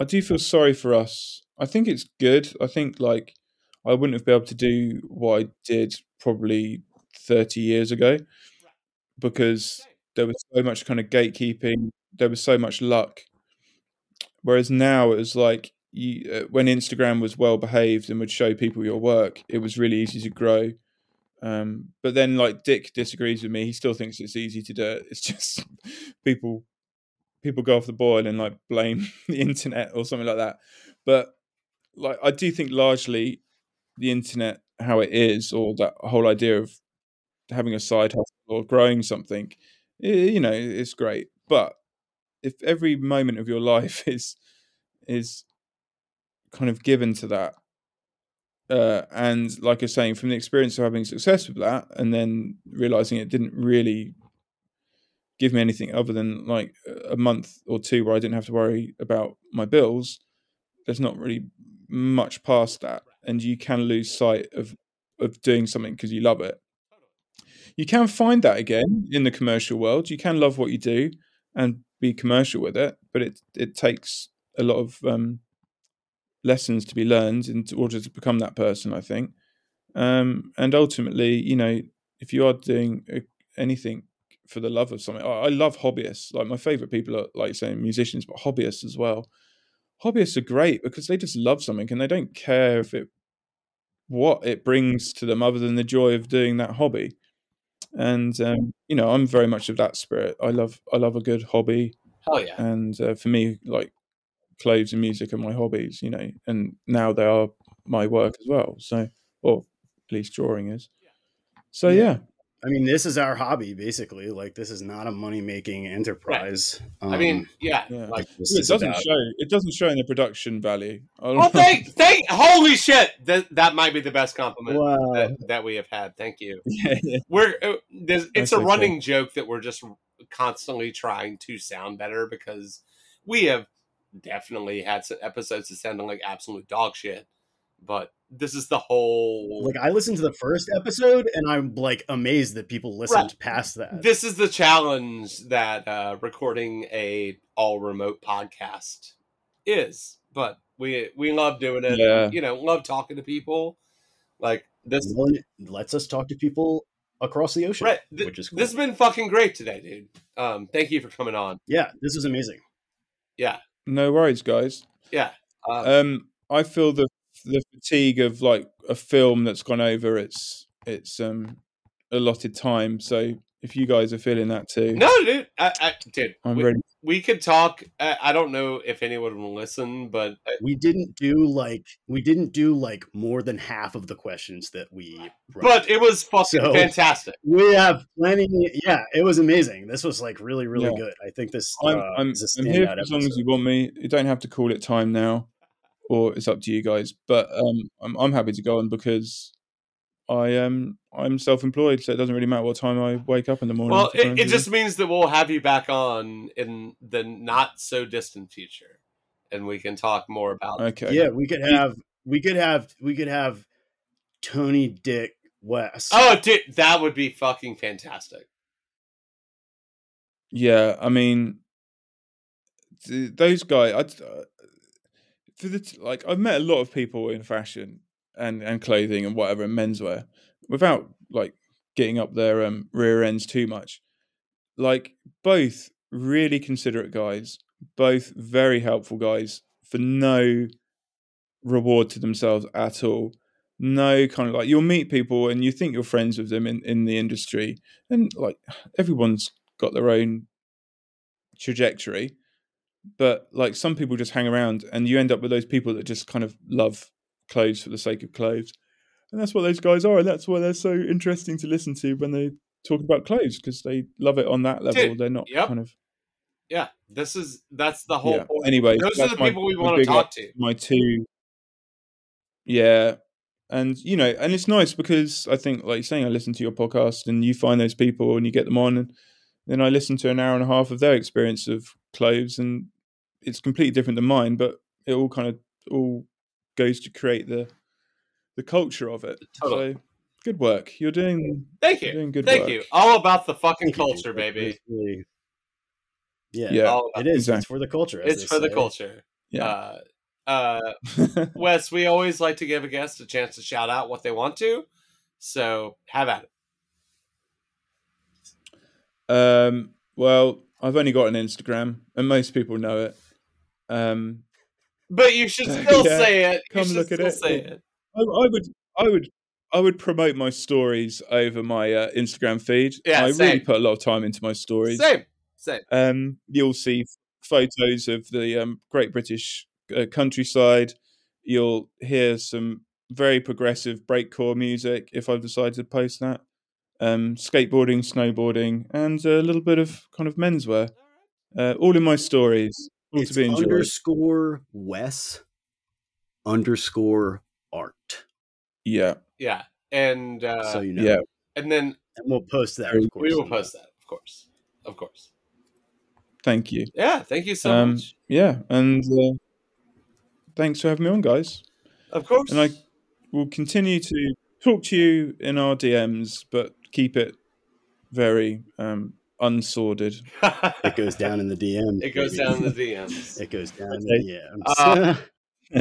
I do feel sorry for us. I think it's good. I think like I wouldn't have been able to do what I did probably thirty years ago because there was so much kind of gatekeeping. There was so much luck. Whereas now it was like you, uh, when Instagram was well behaved and would show people your work, it was really easy to grow. Um, but then, like Dick disagrees with me. He still thinks it's easy to do it. It's just people people go off the boil and like blame the internet or something like that. But like I do think largely the internet how it is, or that whole idea of having a side hustle or growing something, i- you know, it's great. But if every moment of your life is is kind of given to that, uh, and like I was saying, from the experience of having success with that, and then realizing it didn't really give me anything other than like a month or two where I didn't have to worry about my bills, there's not really much past that, and you can lose sight of of doing something because you love it. You can find that again in the commercial world. You can love what you do and be commercial with it, but it it takes a lot of um, lessons to be learned in order to become that person. I think, um, and ultimately, you know, if you are doing uh, anything for the love of something, I, I love hobbyists. Like my favorite people are like saying musicians, but hobbyists as well. Hobbyists are great because they just love something and they don't care if it what it brings to them other than the joy of doing that hobby. And um, you know, I'm very much of that spirit. I love I love a good hobby, Hell yeah. and uh, for me, like clothes and music are my hobbies. You know, and now they are my work as well. So, or at least drawing is. So Yeah. yeah, I mean, this is our hobby, basically. Like, this is not a money-making enterprise. I mean, Um, yeah. yeah. Like this it is doesn't about- show. It doesn't show in the production value. I well, thank, thank, holy shit! That that might be the best compliment Wow. that, that we have had. Thank you. yeah, yeah. We're uh, there's, it's That's a okay. running joke that we're just constantly trying to sound better because we have definitely had some episodes that sounded like absolute dog shit. But this is the whole Like, I listened to the first episode, and I'm like amazed that people listened Right. past that. this is the challenge that uh, recording a all remote podcast is. But we we love doing it. Yeah. You know, love talking to people. Like this, Well, it lets us talk to people across the ocean, right? th- which is cool. This has been fucking great today, dude. Um, thank you for coming on. yeah, this is amazing. Yeah, No worries, guys. yeah. Uh, Um, I feel the the fatigue of like a film that's gone over its its um allotted time. So if you guys are feeling that too, no, dude. I, I dude. I'm we, ready. we could talk. I, I don't know if anyone will listen, but uh, We didn't do like we didn't do like more than half of the questions that we. wrote. but it was fucking So- fantastic. we have plenty. Yeah, it was amazing. This was like really, really Yeah. good. I think this I'm uh, I'm, is a I'm here as long as you want me. You don't have to call it time now, or it's up to you guys. But um, I'm I'm happy to go on because I am I'm self-employed, so it doesn't really matter what time I wake up in the morning. Well, it, it just means that we'll have you back on in the not so distant future, and we can talk more about. okay. Yeah, we could have we could have we could have Tony Dick West. Oh, dude, that would be fucking fantastic. Yeah, I mean, those guys. I uh, for the like, I've met a lot of people in fashion and and clothing and whatever and menswear without like getting up their um, rear ends too much. Like both really considerate guys, both very helpful guys for no reward to themselves at all. No kind of like you'll meet people and you think you're friends with them in, in the industry, and like everyone's got their own trajectory. But like some people just hang around and you end up with those people that just kind of love clothes for the sake of clothes. And that's what those guys are, and that's why they're so interesting to listen to when they talk about clothes because they love it on that level. Dude, they're not yep. kind of Yeah, this is that's the whole yeah. point. Anyway, Those are the my- people we want to talk to. My two, yeah, and you know, and it's nice because I think, like you're saying, I listen to your podcast and you find those people and you get them on, and then I listen to an hour and a half of their experience of clothes, and it's completely different than mine, but it all kind of all goes to create the the culture of it. Totally. So good work. You're doing Thank you're doing good Thank work. you. All about the fucking Thank you. culture, baby. Yeah, Yeah. All about- it is. It's for the culture. It's they for the culture. Yeah. Uh, uh, Wes, we always like to give a guest a chance to shout out what they want to. So have at it. Um, well, I've only got an Instagram, and most people know it. Um, But you should still Yeah, say it. You come look at still it. say it. I, I would, I would, I would promote my stories over my uh, Instagram feed. Yeah, I really put a lot of time into my stories. Same. Same. Um, you'll see photos of the um, Great British uh, countryside. You'll hear some very progressive breakcore music if I've decided to post that. Um, skateboarding, snowboarding, and a little bit of kind of menswear. Uh, all in my stories. All It's to be enjoyed. underscore Wes underscore art. yeah, Yeah. And uh, so you know. yeah. and then And we'll post that. Of course, we will post that, of course. Of course. Thank you. Yeah, thank you so Um, much. Yeah, and uh, thanks for having me on, guys. Of course. And I will continue to talk to you in our DMs, but keep it very um, unsordid. It goes down in the DM. It goes down in the DMs. It goes down in the DMs. Uh,